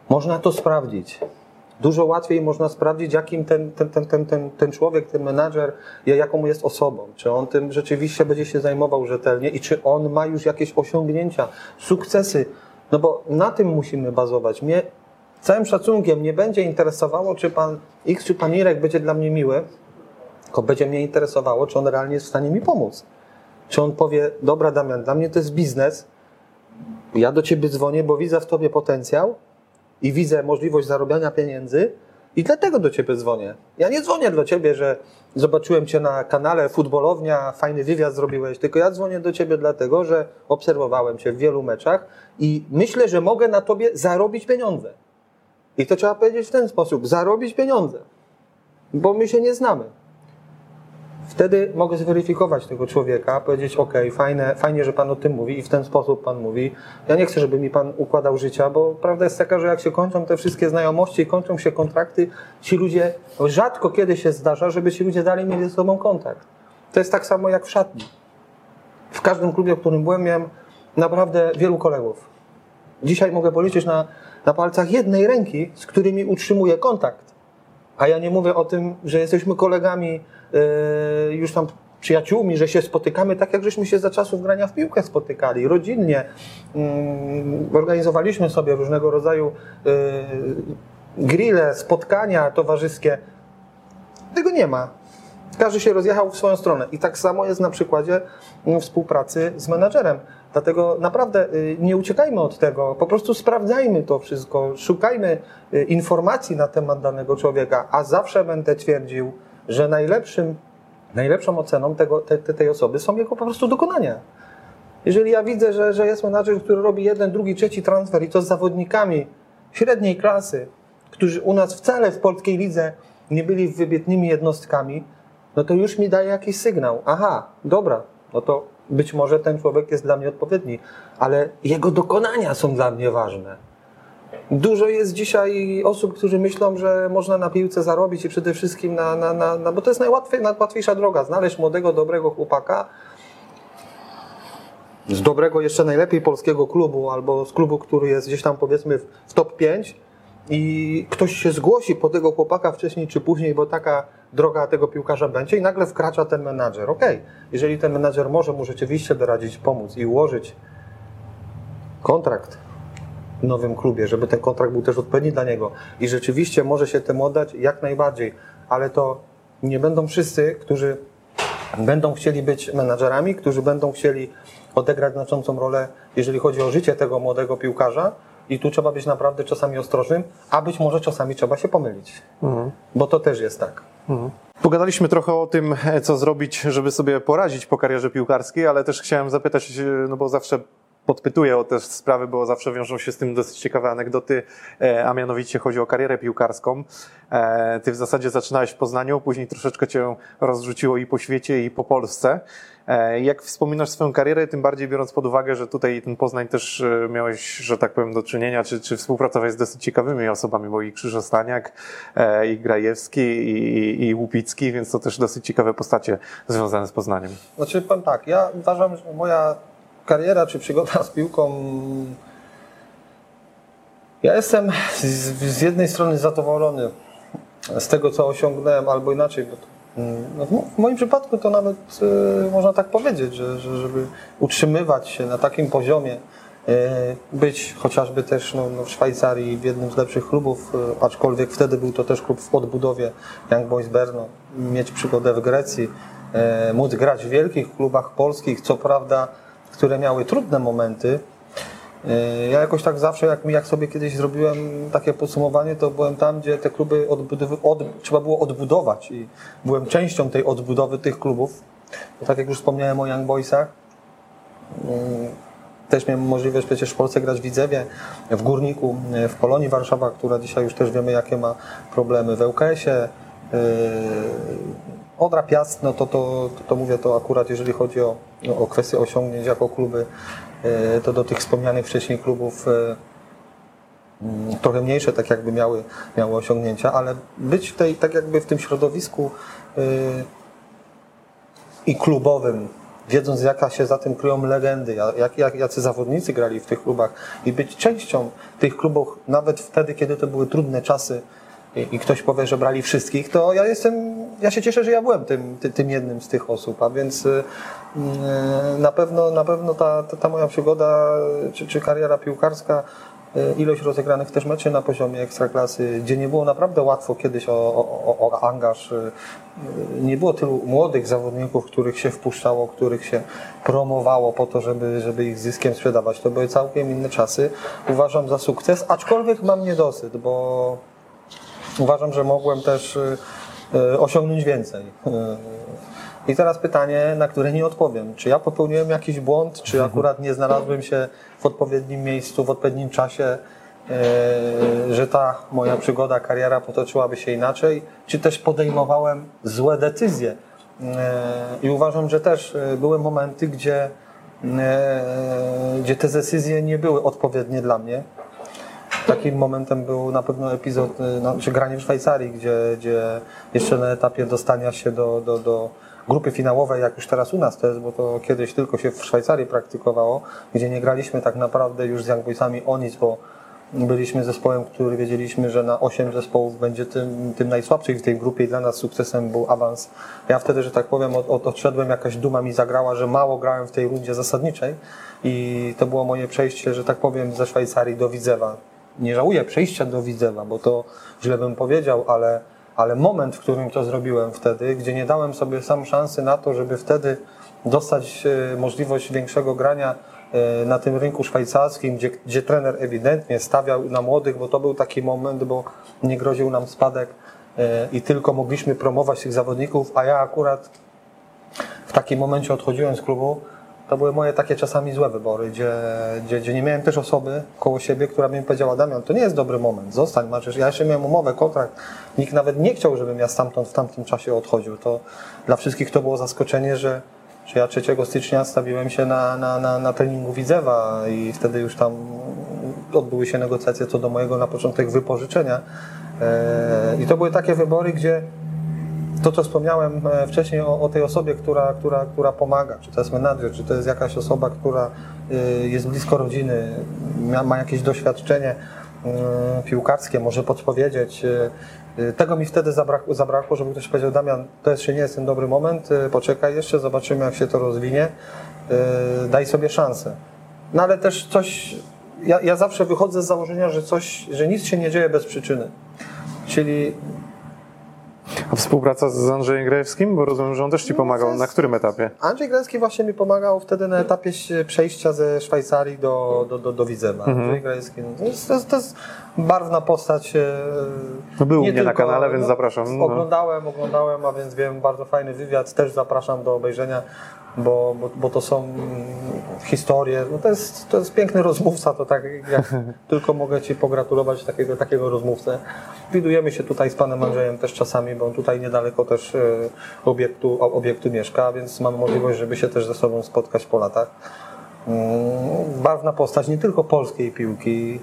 można to sprawdzić dużo łatwiej można sprawdzić, jakim ten, ten, ten, ten, ten, ten człowiek, ten menadżer, jaką jest osobą. Czy on tym rzeczywiście będzie się zajmował rzetelnie i czy on ma już jakieś osiągnięcia, sukcesy. No bo na tym musimy bazować. Mnie całym szacunkiem nie będzie interesowało, czy pan X, czy pan Y będzie dla mnie miły, tylko będzie mnie interesowało, czy on realnie jest w stanie mi pomóc. Czy on powie, dobra Damian, dla mnie to jest biznes, ja do ciebie dzwonię, bo widzę w tobie potencjał, i widzę możliwość zarobiania pieniędzy i dlatego do ciebie dzwonię. Ja nie dzwonię do ciebie, że zobaczyłem cię na kanale futbolownia, fajny wywiad zrobiłeś, tylko ja dzwonię do ciebie dlatego, że obserwowałem cię w wielu meczach i myślę, że mogę na tobie zarobić pieniądze. I to trzeba powiedzieć w ten sposób: zarobić pieniądze, bo my się nie znamy. Wtedy mogę zweryfikować tego człowieka, powiedzieć, ok, fajne, fajnie, że Pan o tym mówi i w ten sposób Pan mówi. Ja nie chcę, żeby mi Pan układał życia, bo prawda jest taka, że jak się kończą te wszystkie znajomości, kończą się kontrakty, ci ludzie, rzadko kiedy się zdarza, żeby ci ludzie dalej mieli ze sobą kontakt. To jest tak samo jak w szatni. W każdym klubie, w którym byłem, miałem naprawdę wielu kolegów. Dzisiaj mogę policzyć na, na palcach jednej ręki, z którymi utrzymuję kontakt. A ja nie mówię o tym, że jesteśmy kolegami już tam przyjaciółmi, że się spotykamy tak, jak żeśmy się za czasów grania w piłkę spotykali, rodzinnie. Mm, organizowaliśmy sobie różnego rodzaju yy, grille, spotkania towarzyskie. Tego nie ma. Każdy się rozjechał w swoją stronę. I tak samo jest na przykładzie mm, współpracy z menadżerem. Dlatego naprawdę yy, nie uciekajmy od tego, po prostu sprawdzajmy to wszystko, szukajmy informacji na temat danego człowieka, a zawsze będę twierdził, że najlepszym, najlepszą oceną tego, te, tej osoby są jego po prostu dokonania. Jeżeli ja widzę, że, że jest menadżer, który robi jeden, drugi, trzeci transfer i to z zawodnikami średniej klasy, którzy u nas wcale w polskiej lidze nie byli wybitnymi jednostkami, no to już mi daje jakiś sygnał. Aha, dobra, no to być może ten człowiek jest dla mnie odpowiedni, ale jego dokonania są dla mnie ważne. Dużo jest dzisiaj osób, którzy myślą, że można na piłce zarobić i przede wszystkim na, na, na, na bo to jest najłatwiej, najłatwiejsza droga, znaleźć młodego, dobrego chłopaka z dobrego, jeszcze najlepiej polskiego klubu, albo z klubu, który jest gdzieś tam powiedzmy w top 5 i ktoś się zgłosi po tego chłopaka wcześniej czy później, bo taka droga tego piłkarza będzie i nagle wkracza ten menadżer. Ok, jeżeli ten menadżer może mu rzeczywiście doradzić, pomóc i ułożyć kontrakt nowym klubie, żeby ten kontrakt był też odpowiedni dla niego. I rzeczywiście może się temu oddać jak najbardziej, ale to nie będą wszyscy, którzy będą chcieli być menadżerami, którzy będą chcieli odegrać znaczącą rolę, jeżeli chodzi o życie tego młodego piłkarza. I tu trzeba być naprawdę czasami ostrożnym, a być może czasami trzeba się pomylić. Bo to też jest tak. Pogadaliśmy trochę o tym, e, co zrobić, żeby sobie poradzić po karierze piłkarskiej, ale też chciałem zapytać, e, no bo zawsze podpytuję o te sprawy, bo zawsze wiążą się z tym dosyć ciekawe anegdoty, e, a mianowicie chodzi o karierę piłkarską. E, Ty w zasadzie zaczynałeś w Poznaniu, później troszeczkę cię rozrzuciło i po świecie, i po Polsce. E, Jak wspominasz swoją karierę, tym bardziej biorąc pod uwagę, że tutaj ten Poznań też miałeś, że tak powiem, do czynienia, czy, czy współpracowałeś z dosyć ciekawymi osobami, bo i Krzyżostaniak, i Grajewski, i, i, i Łupicki, więc to też dosyć ciekawe postacie związane z Poznaniem. Znaczy powiem tak, ja uważam, że moja kariera czy przygoda z piłką. Ja jestem z, z jednej strony zadowolony z tego, co osiągnąłem, albo inaczej. Bo to, no w, moim przypadku to nawet e, można tak powiedzieć, że, że żeby utrzymywać się na takim poziomie, e, być chociażby też no, no w Szwajcarii w jednym z lepszych klubów, e, aczkolwiek wtedy był to też klub w odbudowie Young Boys Berno, mieć przygodę w Grecji, móc grać w wielkich klubach polskich, co prawda, które miały trudne momenty. E, Ja jakoś tak zawsze, jak, jak sobie kiedyś zrobiłem takie podsumowanie, to byłem tam, gdzie te kluby odbudowy, od, trzeba było odbudować i byłem częścią tej odbudowy tych klubów. Bo tak jak już wspomniałem o Young Boysach, mm, też miałem możliwość przecież w Polsce grać w Widzewie, w Górniku, w Polonii Warszawa, która dzisiaj już też wiemy jakie ma problemy, w ŁKS-ie, Odra Piast, no to, to, to, to mówię to akurat jeżeli chodzi o, o kwestie osiągnięć jako kluby, yy, to do tych wspomnianych wcześniej klubów yy, mm, trochę mniejsze tak jakby miały, miały osiągnięcia, ale być w tej, tak jakby w tym środowisku yy, i klubowym, wiedząc jaka się za tym kryją legendy, jak, jak, jacy zawodnicy grali w tych klubach i być częścią tych klubów nawet wtedy, kiedy to były trudne czasy i, i ktoś powie, że brali wszystkich, to ja jestem, ja się cieszę, że ja byłem tym, ty, tym jednym z tych osób, a więc y, y, na pewno, na pewno ta, ta, moja przygoda czy, czy kariera piłkarska y, ilość rozegranych też meczy na poziomie ekstraklasy, gdzie nie było naprawdę łatwo kiedyś o, o, o, angaż. Nie było tylu młodych zawodników, których się wpuszczało, których się promowało po to, żeby, żeby ich zyskiem sprzedawać. To były całkiem inne czasy. Uważam za sukces, aczkolwiek mam niedosyt, bo uważam, że mogłem też y, y, osiągnąć więcej. Y, I teraz pytanie, na które nie odpowiem. Czy ja popełniłem jakiś błąd, czy akurat nie znalazłem się w odpowiednim miejscu, w odpowiednim czasie, że ta moja przygoda, kariera potoczyłaby się inaczej, czy też podejmowałem złe decyzje. I uważam, że też były momenty, gdzie, gdzie te decyzje nie były odpowiednie dla mnie. Takim momentem był na pewno epizod, y, no, czy granie w Szwajcarii, gdzie, gdzie jeszcze na etapie dostania się do, do, do grupy finałowej, jak już teraz u nas to jest, bo to kiedyś tylko się w Szwajcarii praktykowało, gdzie nie graliśmy tak naprawdę już z Young Boysami o nic, bo byliśmy zespołem, który wiedzieliśmy, że na 8 zespołów będzie tym, tym najsłabszych w tej grupie i dla nas sukcesem był awans. Ja wtedy, że tak powiem, od, od, odszedłem, jakaś duma mi zagrała, że mało grałem w tej rundzie zasadniczej i to było moje przejście, że tak powiem, ze Szwajcarii do Widzewa nie żałuję przejścia do Widzewa, bo to źle bym powiedział, ale, ale moment, w którym to zrobiłem wtedy, gdzie nie dałem sobie sam szansy na to, żeby wtedy dostać e, możliwość większego grania e, na tym rynku szwajcarskim, gdzie, gdzie trener ewidentnie stawiał na młodych, bo to był taki moment, bo nie groził nam spadek e, i tylko mogliśmy promować tych zawodników, a ja akurat w takim momencie odchodziłem z klubu, to były moje takie czasami złe wybory, gdzie, gdzie, gdzie nie miałem też osoby koło siebie, która mi powiedziała, Damian, to nie jest dobry moment, zostań, masz, ja jeszcze miałem umowę, kontrakt, nikt nawet nie chciał, żebym ja stamtąd w tamtym czasie odchodził. To dla wszystkich to było zaskoczenie, że, że ja 3 stycznia stawiłem się na, na, na, na treningu Widzewa i wtedy już tam odbyły się negocjacje co do mojego na początek wypożyczenia. E, I to były takie wybory, gdzie to, co wspomniałem e, wcześniej o, o tej osobie, która, która, która pomaga, czy to jest menadżer, czy to jest jakaś osoba, która y, jest blisko rodziny, ma, jakieś doświadczenie y, piłkarskie, może podpowiedzieć. Tego mi wtedy zabrakło, zabrakło, żeby ktoś powiedział, Damian, to jeszcze nie jest ten dobry moment, poczekaj jeszcze, zobaczymy jak się to rozwinie, daj sobie szansę. No ale też coś ja, ja zawsze wychodzę z założenia, że coś, że nic się nie dzieje bez przyczyny. Czyli A współpraca z Andrzejem Grajewskim? Bo rozumiem, że on też ci pomagał. Na którym etapie? Andrzej Grajewski właśnie mi pomagał wtedy na etapie przejścia ze Szwajcarii do, do, do, do Widzewa. Andrzej Grajewski, no, to, jest, to, jest, to jest barwna postać. e, No był u nie mnie na tylko- kanale, więc zapraszam. No. Oglądałem, oglądałem, a więc wiem, bardzo fajny wywiad, też zapraszam do obejrzenia, bo, bo, bo to są mm, historie, no to jest, to jest piękny rozmówca, to tak jak tylko mogę Ci pogratulować takiego, takiego rozmówcę. Widujemy się tutaj z Panem Andrzejem też czasami, bo on tutaj niedaleko też e, obiektu, obiektu mieszka, więc mamy możliwość, żeby się też ze sobą spotkać po latach. Mm, Barwna postać nie tylko polskiej piłki,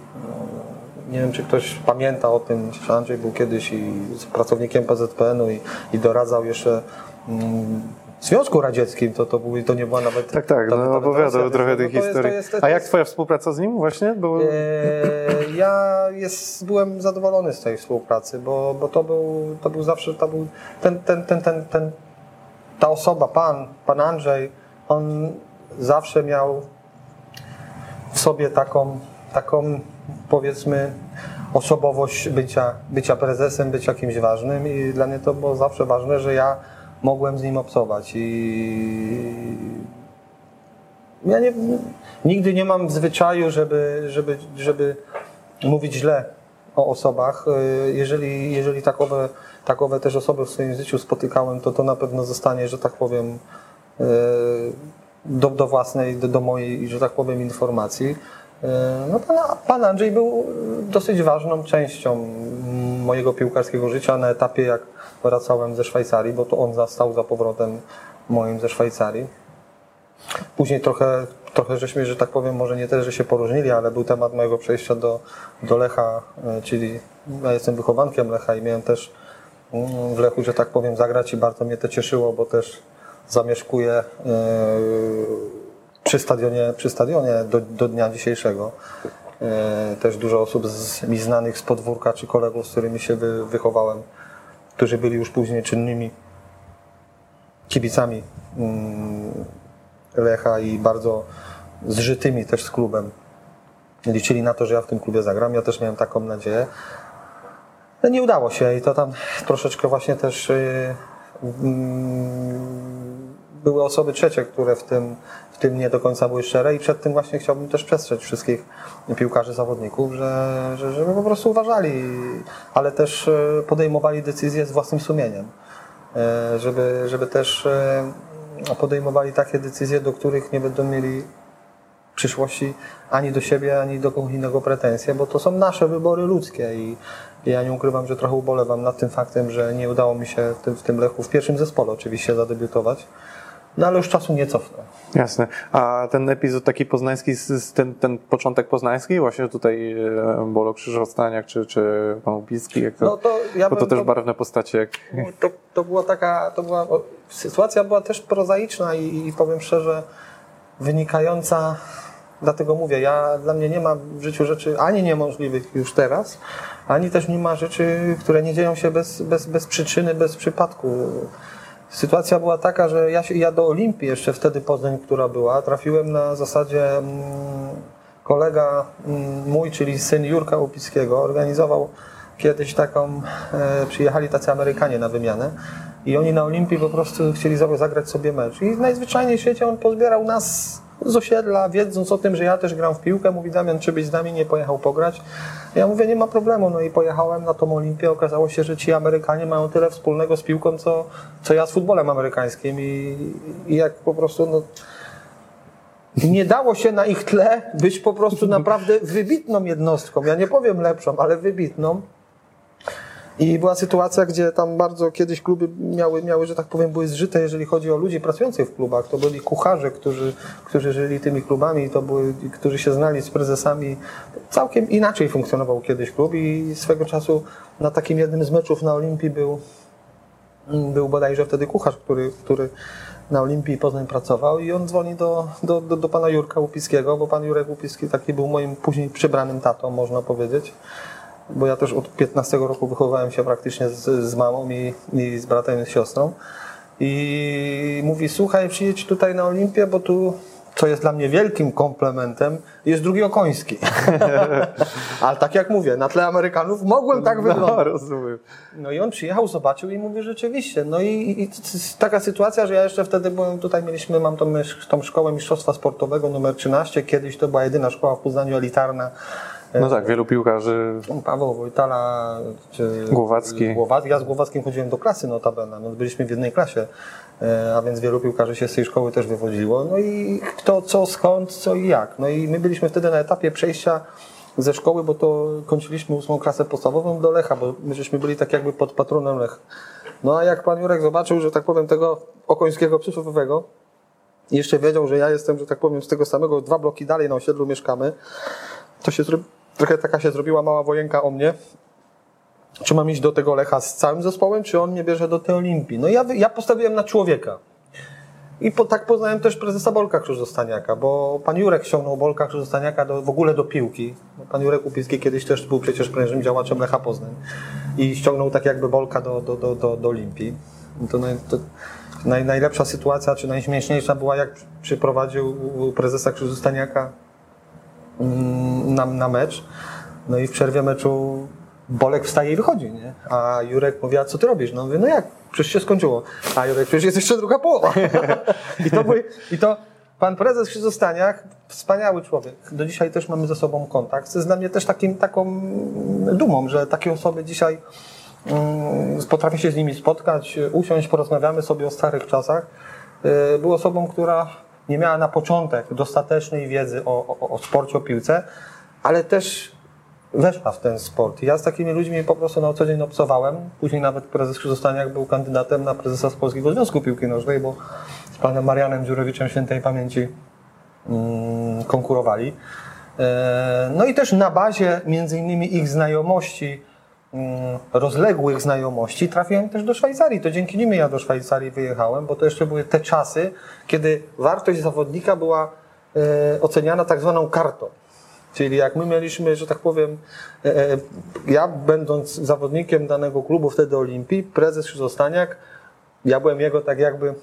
nie wiem, czy ktoś pamięta o tym, że Andrzej był kiedyś i z pracownikiem PZPN-u i, i doradzał jeszcze mm, Związku Radzieckim, to, to, to nie była nawet... Tak, tak, ta- no ta opowiadał trochę no jest- to historii. jest- to A jak jest- twoja współpraca z nim właśnie? Eee, ja jest, byłem zadowolony z tej współpracy, bo, bo to, był, to był zawsze to był ten, ten, ten, ten, ten, ta osoba, pan, pan Andrzej, on zawsze miał w sobie taką, taką powiedzmy osobowość bycia, bycia prezesem, bycia kimś ważnym i dla mnie to było zawsze ważne, że ja mogłem z nim obcować i ja nie, nigdy nie mam zwyczaju, żeby, żeby, żeby mówić źle o osobach. Y, Jeżeli, jeżeli takowe, takowe też osoby w swoim życiu spotykałem, to to na pewno zostanie, że tak powiem, y, do, do własnej, do, do mojej, że tak powiem, informacji. Y, No, pan, pan Andrzej był dosyć ważną częścią mojego piłkarskiego życia na etapie, jak wracałem ze Szwajcarii, bo to on zastał za powrotem moim ze Szwajcarii. Później trochę, trochę żeśmy, że tak powiem, może nie tyle, że się poróżnili, ale był temat mojego przejścia do, do Lecha, e, czyli ja jestem wychowankiem Lecha i miałem też mm, w Lechu, że tak powiem, zagrać i bardzo mnie to cieszyło, bo też zamieszkuję e, przy stadionie, przy stadionie do, do dnia dzisiejszego. E, Też dużo osób z, mi znanych z podwórka, czy kolegów, z którymi się wy, wychowałem, którzy byli już później czynnymi kibicami mm, Lecha i bardzo zżytymi też z klubem. Liczyli na to, że ja w tym klubie zagram. Ja też miałem taką nadzieję. No nie udało się i to tam troszeczkę właśnie też yy, mm, były osoby trzecie, które w tym, w tym nie do końca były szczere i przed tym właśnie chciałbym też przestrzec wszystkich piłkarzy, zawodników, że, że, żeby po prostu uważali, ale też yy, podejmowali decyzje z własnym sumieniem. E, żeby, żeby też e, podejmowali takie decyzje, do których nie będą mieli w przyszłości ani do siebie, ani do kogoś innego pretensje, bo to są nasze wybory ludzkie i ja nie ukrywam, że trochę ubolewam nad tym faktem, że nie udało mi się w tym, w tym Lechu, w pierwszym zespole oczywiście zadebiutować, no ale już czasu nie cofnę. Jasne. A ten epizod taki poznański, ten, ten początek poznański, właśnie tutaj e, Bolo Krzyżostaniak czy, czy Pan Łupicki, jak to, No to ja bo to też to- barwne postacie. Jak... To, to była taka, to była, sytuacja była też prozaiczna i, i powiem szczerze, wynikająca, dlatego mówię, ja, dla mnie nie ma w życiu rzeczy ani niemożliwych już teraz, ani też nie ma rzeczy, które nie dzieją się bez, bez, bez przyczyny, bez przypadku. Sytuacja była taka, że ja, się, ja do Olimpii jeszcze wtedy Poznań, która była, trafiłem na zasadzie mm, kolega mm, mój, czyli syn Jurka Łupickiego, organizował kiedyś taką, e, przyjechali tacy Amerykanie na wymianę i oni na Olimpii po prostu chcieli zagrać sobie mecz. I najzwyczajniej w świecie on pozbierał nas z osiedla, wiedząc o tym, że ja też gram w piłkę. Mówi Damian, czy byś z nami nie pojechał pograć? Ja mówię, nie ma problemu. No i pojechałem na tą Olimpię. Okazało się, że ci Amerykanie mają tyle wspólnego z piłką, co, co ja z futbolem amerykańskim. I, i jak po prostu, no, nie dało się na ich tle być po prostu naprawdę wybitną jednostką. Ja nie powiem lepszą, ale wybitną. I była sytuacja, gdzie tam bardzo kiedyś kluby miały, miały, że tak powiem, były zżyte, jeżeli chodzi o ludzi pracujących w klubach. To byli kucharze, którzy, którzy żyli tymi klubami, to były, którzy się znali z prezesami. Całkiem inaczej funkcjonował kiedyś klub i swego czasu na takim jednym z meczów na Olimpii był, był bodajże wtedy kucharz, który, który na Olimpii Poznań pracował i on dzwoni do, do, do, do pana Jurka Łupickiego, bo pan Jurek Łupicki taki był moim później przybranym tatą, można powiedzieć. Bo ja też od 15 roku wychowałem się praktycznie z, z mamą i, i z bratem i z siostrą. I mówi, słuchaj, przyjedź tutaj na Olimpię, bo tu co jest dla mnie wielkim komplementem, jest drugi Okoński. Ale tak jak mówię, na tle Amerykanów mogłem tak No, wyglądać. rozumiem. No i on przyjechał, zobaczył i mówi rzeczywiście. No i, i, taka sytuacja, że ja jeszcze wtedy byłem, tutaj mieliśmy, mam tą, tą szkołę mistrzostwa sportowego numer 13, kiedyś to była jedyna szkoła w Poznaniu elitarna. No tak, wielu piłkarzy Paweł Wojtala, czy Głowacki. Głowacki. Ja z Głowackim chodziłem do klasy notabene, no byliśmy w jednej klasie, e, a więc wielu piłkarzy się z tej szkoły też wywodziło. No i kto, co, skąd, co i jak. No i my byliśmy wtedy na etapie przejścia ze szkoły, bo to kończyliśmy ósmą klasę podstawową do Lecha, bo my żeśmy byli tak jakby pod patronem Lech. No a jak pan Jurek zobaczył, że tak powiem tego okońskiego przysłowiowego, jeszcze wiedział, że ja jestem, że tak powiem, z tego samego, dwa bloki dalej na osiedlu mieszkamy, to się zro... trochę taka się zrobiła mała wojenka o mnie. Czy mam iść do tego Lecha z całym zespołem, czy on mnie bierze do tej Olimpii? No ja, ja postawiłem na człowieka. I po, tak poznałem też prezesa Bolka Krzyżostaniaka, bo pan Jurek ściągnął Bolka Krzyżostaniaka do, w ogóle do piłki. No, Pan Jurek Upiński kiedyś też był przecież prężnym działaczem Lecha Poznań. I ściągnął tak jakby Bolka do, do, do, do, do Olimpii. I To, naj, to naj, najlepsza sytuacja, czy najśmieszniejsza była, jak przyprowadził prezesa Krzyżostaniaka na, na mecz. No i w przerwie meczu Bolek wstaje i wychodzi, nie? A Jurek mówi, a co ty robisz? No mówię, no jak? Przecież się skończyło. A Jurek, przecież jest jeszcze druga połowa. I to, był, I to pan prezes Krzyżostaniak, wspaniały człowiek. Do dzisiaj też mamy ze sobą kontakt. To jest dla mnie też takim, taką dumą, że takie osoby dzisiaj mm, potrafię się z nimi spotkać, usiąść, porozmawiamy sobie o starych czasach. Y, Był osobą, która nie miała na początek dostatecznej wiedzy o, o, o sporcie, o piłce, ale też weszła w ten sport. Ja z takimi ludźmi po prostu na co dzień obcowałem. Później nawet prezes Krzyżostaniak był kandydatem na prezesa z Polskiego Związku Piłki Nożnej, bo z panem Marianem Dziurowiczem świętej pamięci mm, konkurowali. E, No i też na bazie między innymi ich znajomości, rozległych znajomości, trafiłem też do Szwajcarii. To dzięki nim ja do Szwajcarii wyjechałem, bo to jeszcze były te czasy, kiedy wartość zawodnika była e, oceniana tak zwaną kartą. Czyli jak my mieliśmy, że tak powiem, e, e, ja będąc zawodnikiem danego klubu wtedy Olimpii, prezes Krzyżostaniak, ja byłem jego tak jakby,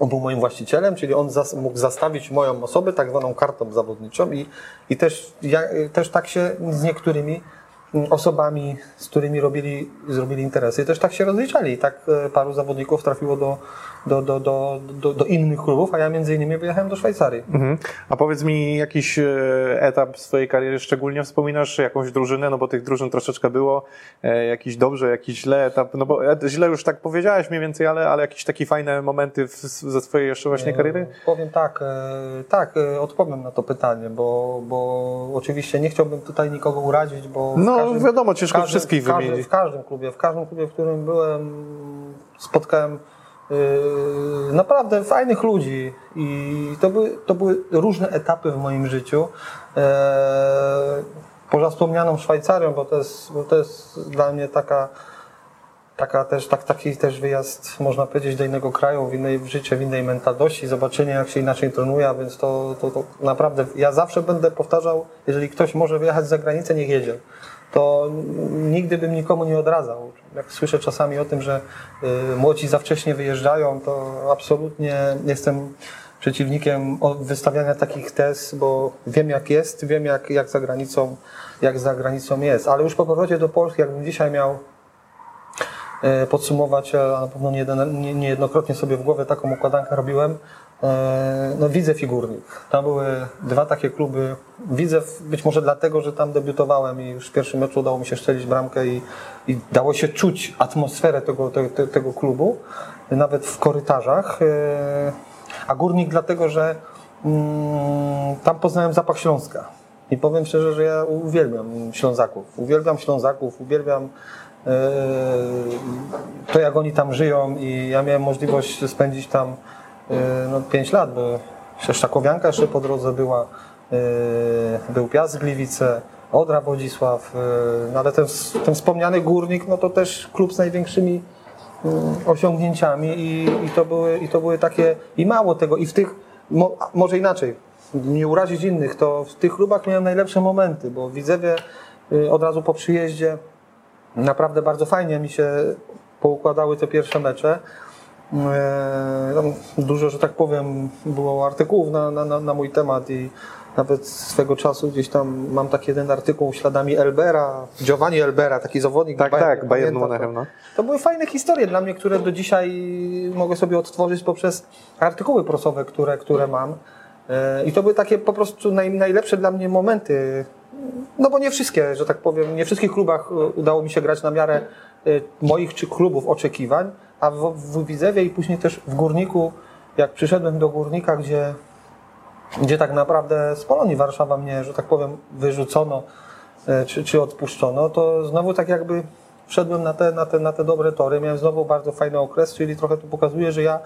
on był moim właścicielem, czyli on zas, mógł zastawić moją osobę tak zwaną kartą zawodniczą i, i też, ja, też tak się z niektórymi mm, osobami, z którymi robili, zrobili interesy, też tak się rozliczali. Tak e, paru zawodników trafiło do, do, do, do, do, do innych klubów, a ja między innymi wyjechałem do Szwajcarii. Mhm. A powiedz mi, jakiś e, etap swojej kariery szczególnie wspominasz, jakąś drużynę, no bo tych drużyn troszeczkę było, e, jakiś dobrze, jakiś źle etap, no bo e, źle już tak powiedziałeś mniej więcej, ale, ale jakieś takie fajne momenty w, ze swojej jeszcze właśnie kariery? Powiem tak, tak, odpowiem na to pytanie, bo, bo oczywiście nie chciałbym tutaj nikogo urazić, bo. No, wiadomo, ciężko każdym, wszystkich każdym, wymienić. W każdym klubie, w każdym klubie, w którym byłem, spotkałem naprawdę fajnych ludzi i to były, to były różne etapy w moim życiu. E, Poza wspomnianą Szwajcarią, bo to jest, bo to jest dla mnie taka taka też, tak, taki też wyjazd, można powiedzieć, do innego kraju, w innej w życie, w innej mentalności, zobaczenie jak się inaczej trenuje, a więc to, to, to naprawdę, ja zawsze będę powtarzał, jeżeli ktoś może wyjechać za granicę, niech jedzie. To nigdy bym nikomu nie odradzał. Jak słyszę czasami o tym, że y, młodzi za wcześnie wyjeżdżają, to absolutnie jestem przeciwnikiem wystawiania takich tez, bo wiem jak jest, wiem jak, jak za granicą, jak za granicą jest. Ale już po powrocie do Polski, jakbym dzisiaj miał e, podsumować, a na pewno niejednokrotnie sobie w głowie taką układankę robiłem. E, No widzę figurnik. Tam były dwa takie kluby. Widzę być może dlatego, że tam debiutowałem i już w pierwszym meczu udało mi się strzelić bramkę i, i dało się czuć atmosferę tego, te, te, tego klubu, nawet w korytarzach. E, A Górnik dlatego, że mm, tam poznałem zapach Śląska. I powiem szczerze, że ja uwielbiam Ślązaków. Uwielbiam Ślązaków, uwielbiam e, to, jak oni tam żyją i ja miałem możliwość spędzić tam no, 5 lat, bo Szeszczakowianka jeszcze po drodze była, e, był Piast Gliwice, Odra Wodzisław, e, no, ale ten, ten wspomniany Górnik, no to też klub z największymi mm, osiągnięciami i, i, to były, i to były takie, i mało tego, i w tych, mo, może inaczej, nie urazić innych, to w tych klubach miałem najlepsze momenty, bo w Widzewie y, od razu po przyjeździe naprawdę bardzo fajnie mi się poukładały te pierwsze mecze. Tam dużo, że tak powiem, było artykułów na, na, na, mój temat i nawet swego czasu gdzieś tam mam taki jeden artykuł śladami Elbera, Giovanni Elbera, taki zawodnik. Tak, Bayern, tak, Bayern Monachium, to. no. To były fajne historie dla mnie, które do dzisiaj mogę sobie odtworzyć poprzez artykuły prasowe, które, które mam. E, I to były takie po prostu naj, najlepsze dla mnie momenty. No bo nie wszystkie, że tak powiem, nie wszystkich klubach e, udało mi się grać na miarę e, moich czy klubów oczekiwań, a w, w Widzewie i później też w Górniku, jak przyszedłem do Górnika, gdzie, gdzie tak naprawdę z Polonii Warszawa mnie, że tak powiem, wyrzucono e, czy, czy odpuszczono, to znowu tak jakby wszedłem na te, na, te, na te dobre tory, miałem znowu bardzo fajny okres, czyli trochę tu pokazuje, że ja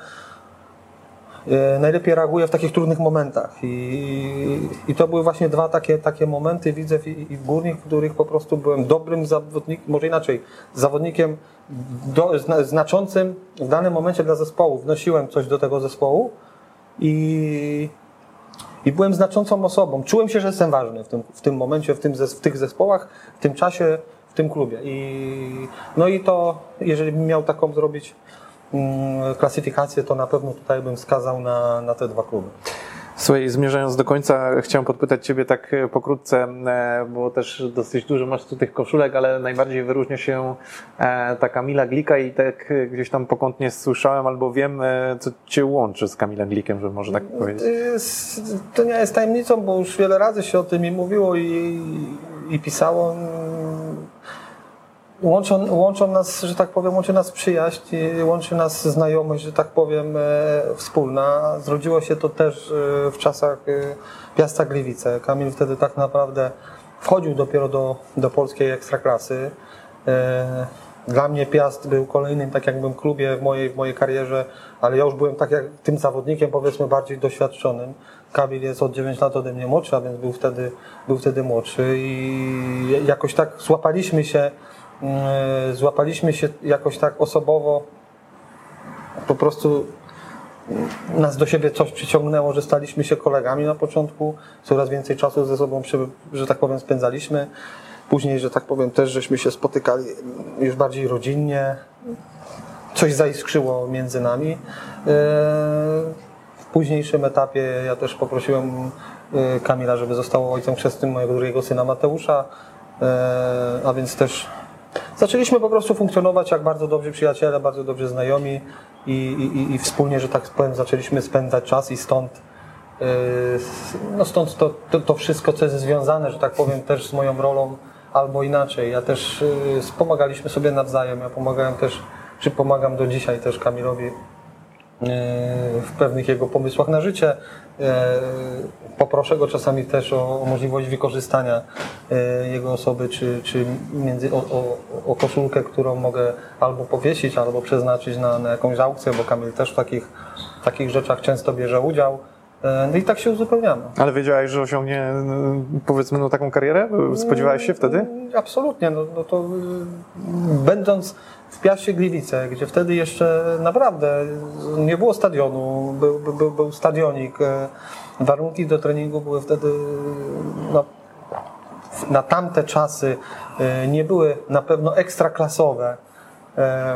e, najlepiej reaguję w takich trudnych momentach. I, i to były właśnie dwa takie, takie momenty, widzę i, i w Górnik, w których po prostu byłem dobrym zawodnikiem, może inaczej, zawodnikiem do, zna, znaczącym w danym momencie dla zespołu. Wnosiłem coś do tego zespołu i, i byłem znaczącą osobą. Czułem się, że jestem ważny w tym, w tym momencie, w, tym w tych zespołach, w tym czasie, w tym klubie. I, no i to, jeżeli bym miał taką zrobić mm, klasyfikację, to na pewno tutaj bym wskazał na, na te dwa kluby. Słuchaj, zmierzając do końca, chciałem podpytać Ciebie tak e, pokrótce, e, bo też dosyć dużo masz tu tych koszulek, ale najbardziej wyróżnia się e, ta Kamila Glika i tak gdzieś tam pokątnie słyszałem albo wiem, co Cię łączy z Kamilem Glikiem, że może tak powiedzieć. to nie jest tajemnicą, bo już wiele razy się o tym i mówiło i, i pisało. Łączą, nas, że tak powiem, łączy nas przyjaźń, łączy nas znajomość, że tak powiem, e, wspólna. Zrodziło się to też e, w czasach e, Piasta Gliwice. Kamil wtedy tak naprawdę wchodził dopiero do, do polskiej ekstraklasy. Dla mnie Piast był kolejnym, tak jakbym klubie w mojej, w mojej karierze, ale ja już byłem tak jak tym zawodnikiem, powiedzmy, bardziej doświadczonym. Kamil jest od 9 lat ode mnie młodszy, a więc był wtedy, był wtedy młodszy i jakoś tak złapaliśmy się, złapaliśmy się jakoś tak osobowo, po prostu nas do siebie coś przyciągnęło, że staliśmy się kolegami na początku, coraz więcej czasu ze sobą, że tak powiem, spędzaliśmy. Później, że tak powiem, też żeśmy się spotykali już bardziej rodzinnie. Coś zaiskrzyło między nami. Eee, W późniejszym etapie ja też poprosiłem e, Kamila, żeby został ojcem chrzestnym mojego drugiego syna Mateusza, Eee, a więc też zaczęliśmy po prostu funkcjonować jak bardzo dobrzy przyjaciele, bardzo dobrzy znajomi i, i, i- wspólnie, że tak powiem, zaczęliśmy spędzać czas i stąd Yy, No stąd to, to, to wszystko, co jest związane, że tak powiem, też z moją rolą, albo inaczej. Ja też yy, pomagaliśmy sobie nawzajem. Ja pomagałem też, czy pomagam do dzisiaj też Kamilowi w pewnych jego pomysłach na życie. Yy, Poproszę go czasami też o, o możliwość wykorzystania yy, jego osoby, czy, czy między, o, o, o koszulkę, którą mogę albo powiesić, albo przeznaczyć na, na jakąś aukcję, bo Kamil też w takich, w takich rzeczach często bierze udział. E, No i tak się uzupełniamy. Ale wiedziałeś, że osiągnie powiedzmy no, taką karierę? Spodziewałeś się wtedy? Mm, Absolutnie. No, no to y, będąc Piaście Gliwice, gdzie wtedy jeszcze naprawdę nie było stadionu, był, był- był, stadionik, e, warunki do treningu były wtedy no, na tamte czasy e, nie były na pewno ekstraklasowe. E,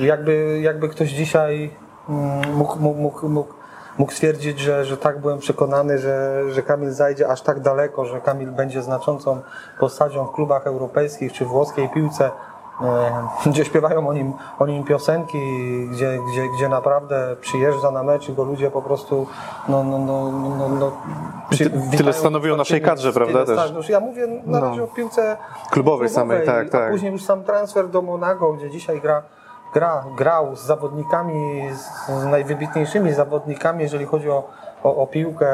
Jakby, jakby ktoś dzisiaj mm, mógł, mógł, mógł, mógł, stwierdzić, że, że tak byłem przekonany, że, że Kamil zajdzie aż tak daleko, że Kamil będzie znaczącą postacią w klubach europejskich czy włoskiej piłce, gdzie śpiewają o nim, o nim piosenki, gdzie, gdzie, gdzie naprawdę przyjeżdża na mecz i go ludzie po prostu no, no, no, no, no, przy- Ty- tyle witają stanowi o naszej kadrze, tyle prawda, też? już Ja mówię na No. razie o piłce Klubowej samej, tak, a tak. później już sam transfer do Monaco, gdzie dzisiaj gra, gra, grał z zawodnikami, z, najwybitniejszymi zawodnikami, jeżeli chodzi o, o, o piłkę.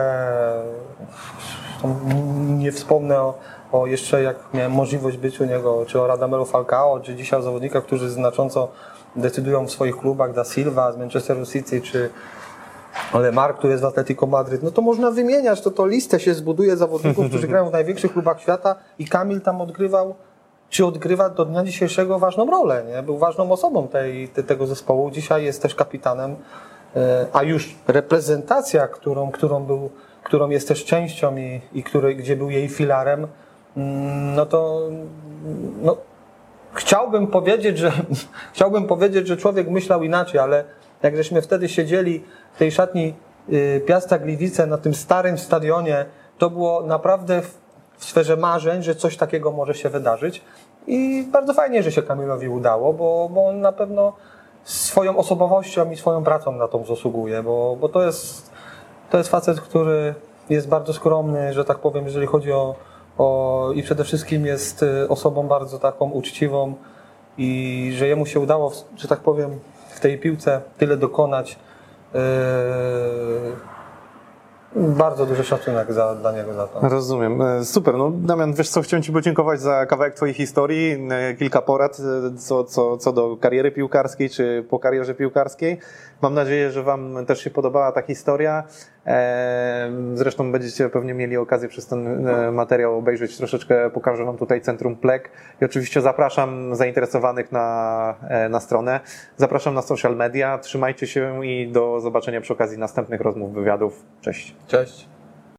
Nie wspomnę o, o jeszcze jak miałem możliwość być u niego, czy o Radamelu Falcao, czy dzisiaj o zawodnikach, którzy znacząco decydują w swoich klubach, Da Silva z Manchesteru City, czy Lemar, który jest w Atletico Madryt, no to można wymieniać, to to listę się zbuduje zawodników, którzy grają w największych klubach świata i Kamil tam odgrywał, czy odgrywa do dnia dzisiejszego ważną rolę, nie? Był ważną osobą tej, te, tego zespołu, dzisiaj jest też kapitanem, e, a już reprezentacja, którą, którą, był, którą jest też częścią i, i której, gdzie był jej filarem, no to no, chciałbym powiedzieć, że chciałbym powiedzieć, że człowiek myślał inaczej, ale jak żeśmy wtedy siedzieli w tej szatni y, Piasta Gliwice na tym starym stadionie, to było naprawdę w, sferze marzeń, że coś takiego może się wydarzyć. I bardzo fajnie, że się Kamilowi udało, bo, bo on na pewno swoją osobowością i swoją pracą na tą zasługuje, bo, bo to jest to jest facet, który jest bardzo skromny, że tak powiem, jeżeli chodzi o, o i przede wszystkim jest y, osobą bardzo taką uczciwą i że jemu się udało, że tak powiem, w tej piłce tyle dokonać. Yy, bardzo duży szacunek za, dla niego za to. Rozumiem. E, Super. No, Damian, wiesz co, chciałem Ci podziękować za kawałek Twojej historii, e, kilka porad e, co, co, co do kariery piłkarskiej, czy po karierze piłkarskiej. Mam nadzieję, że Wam też się podobała ta historia. Zresztą będziecie pewnie mieli okazję przez ten e, materiał obejrzeć troszeczkę, pokażę Wam tutaj Centrum Plek i oczywiście zapraszam zainteresowanych na, e, na stronę. Zapraszam na social media, trzymajcie się i do zobaczenia przy okazji następnych rozmów, wywiadów. Cześć. Cześć.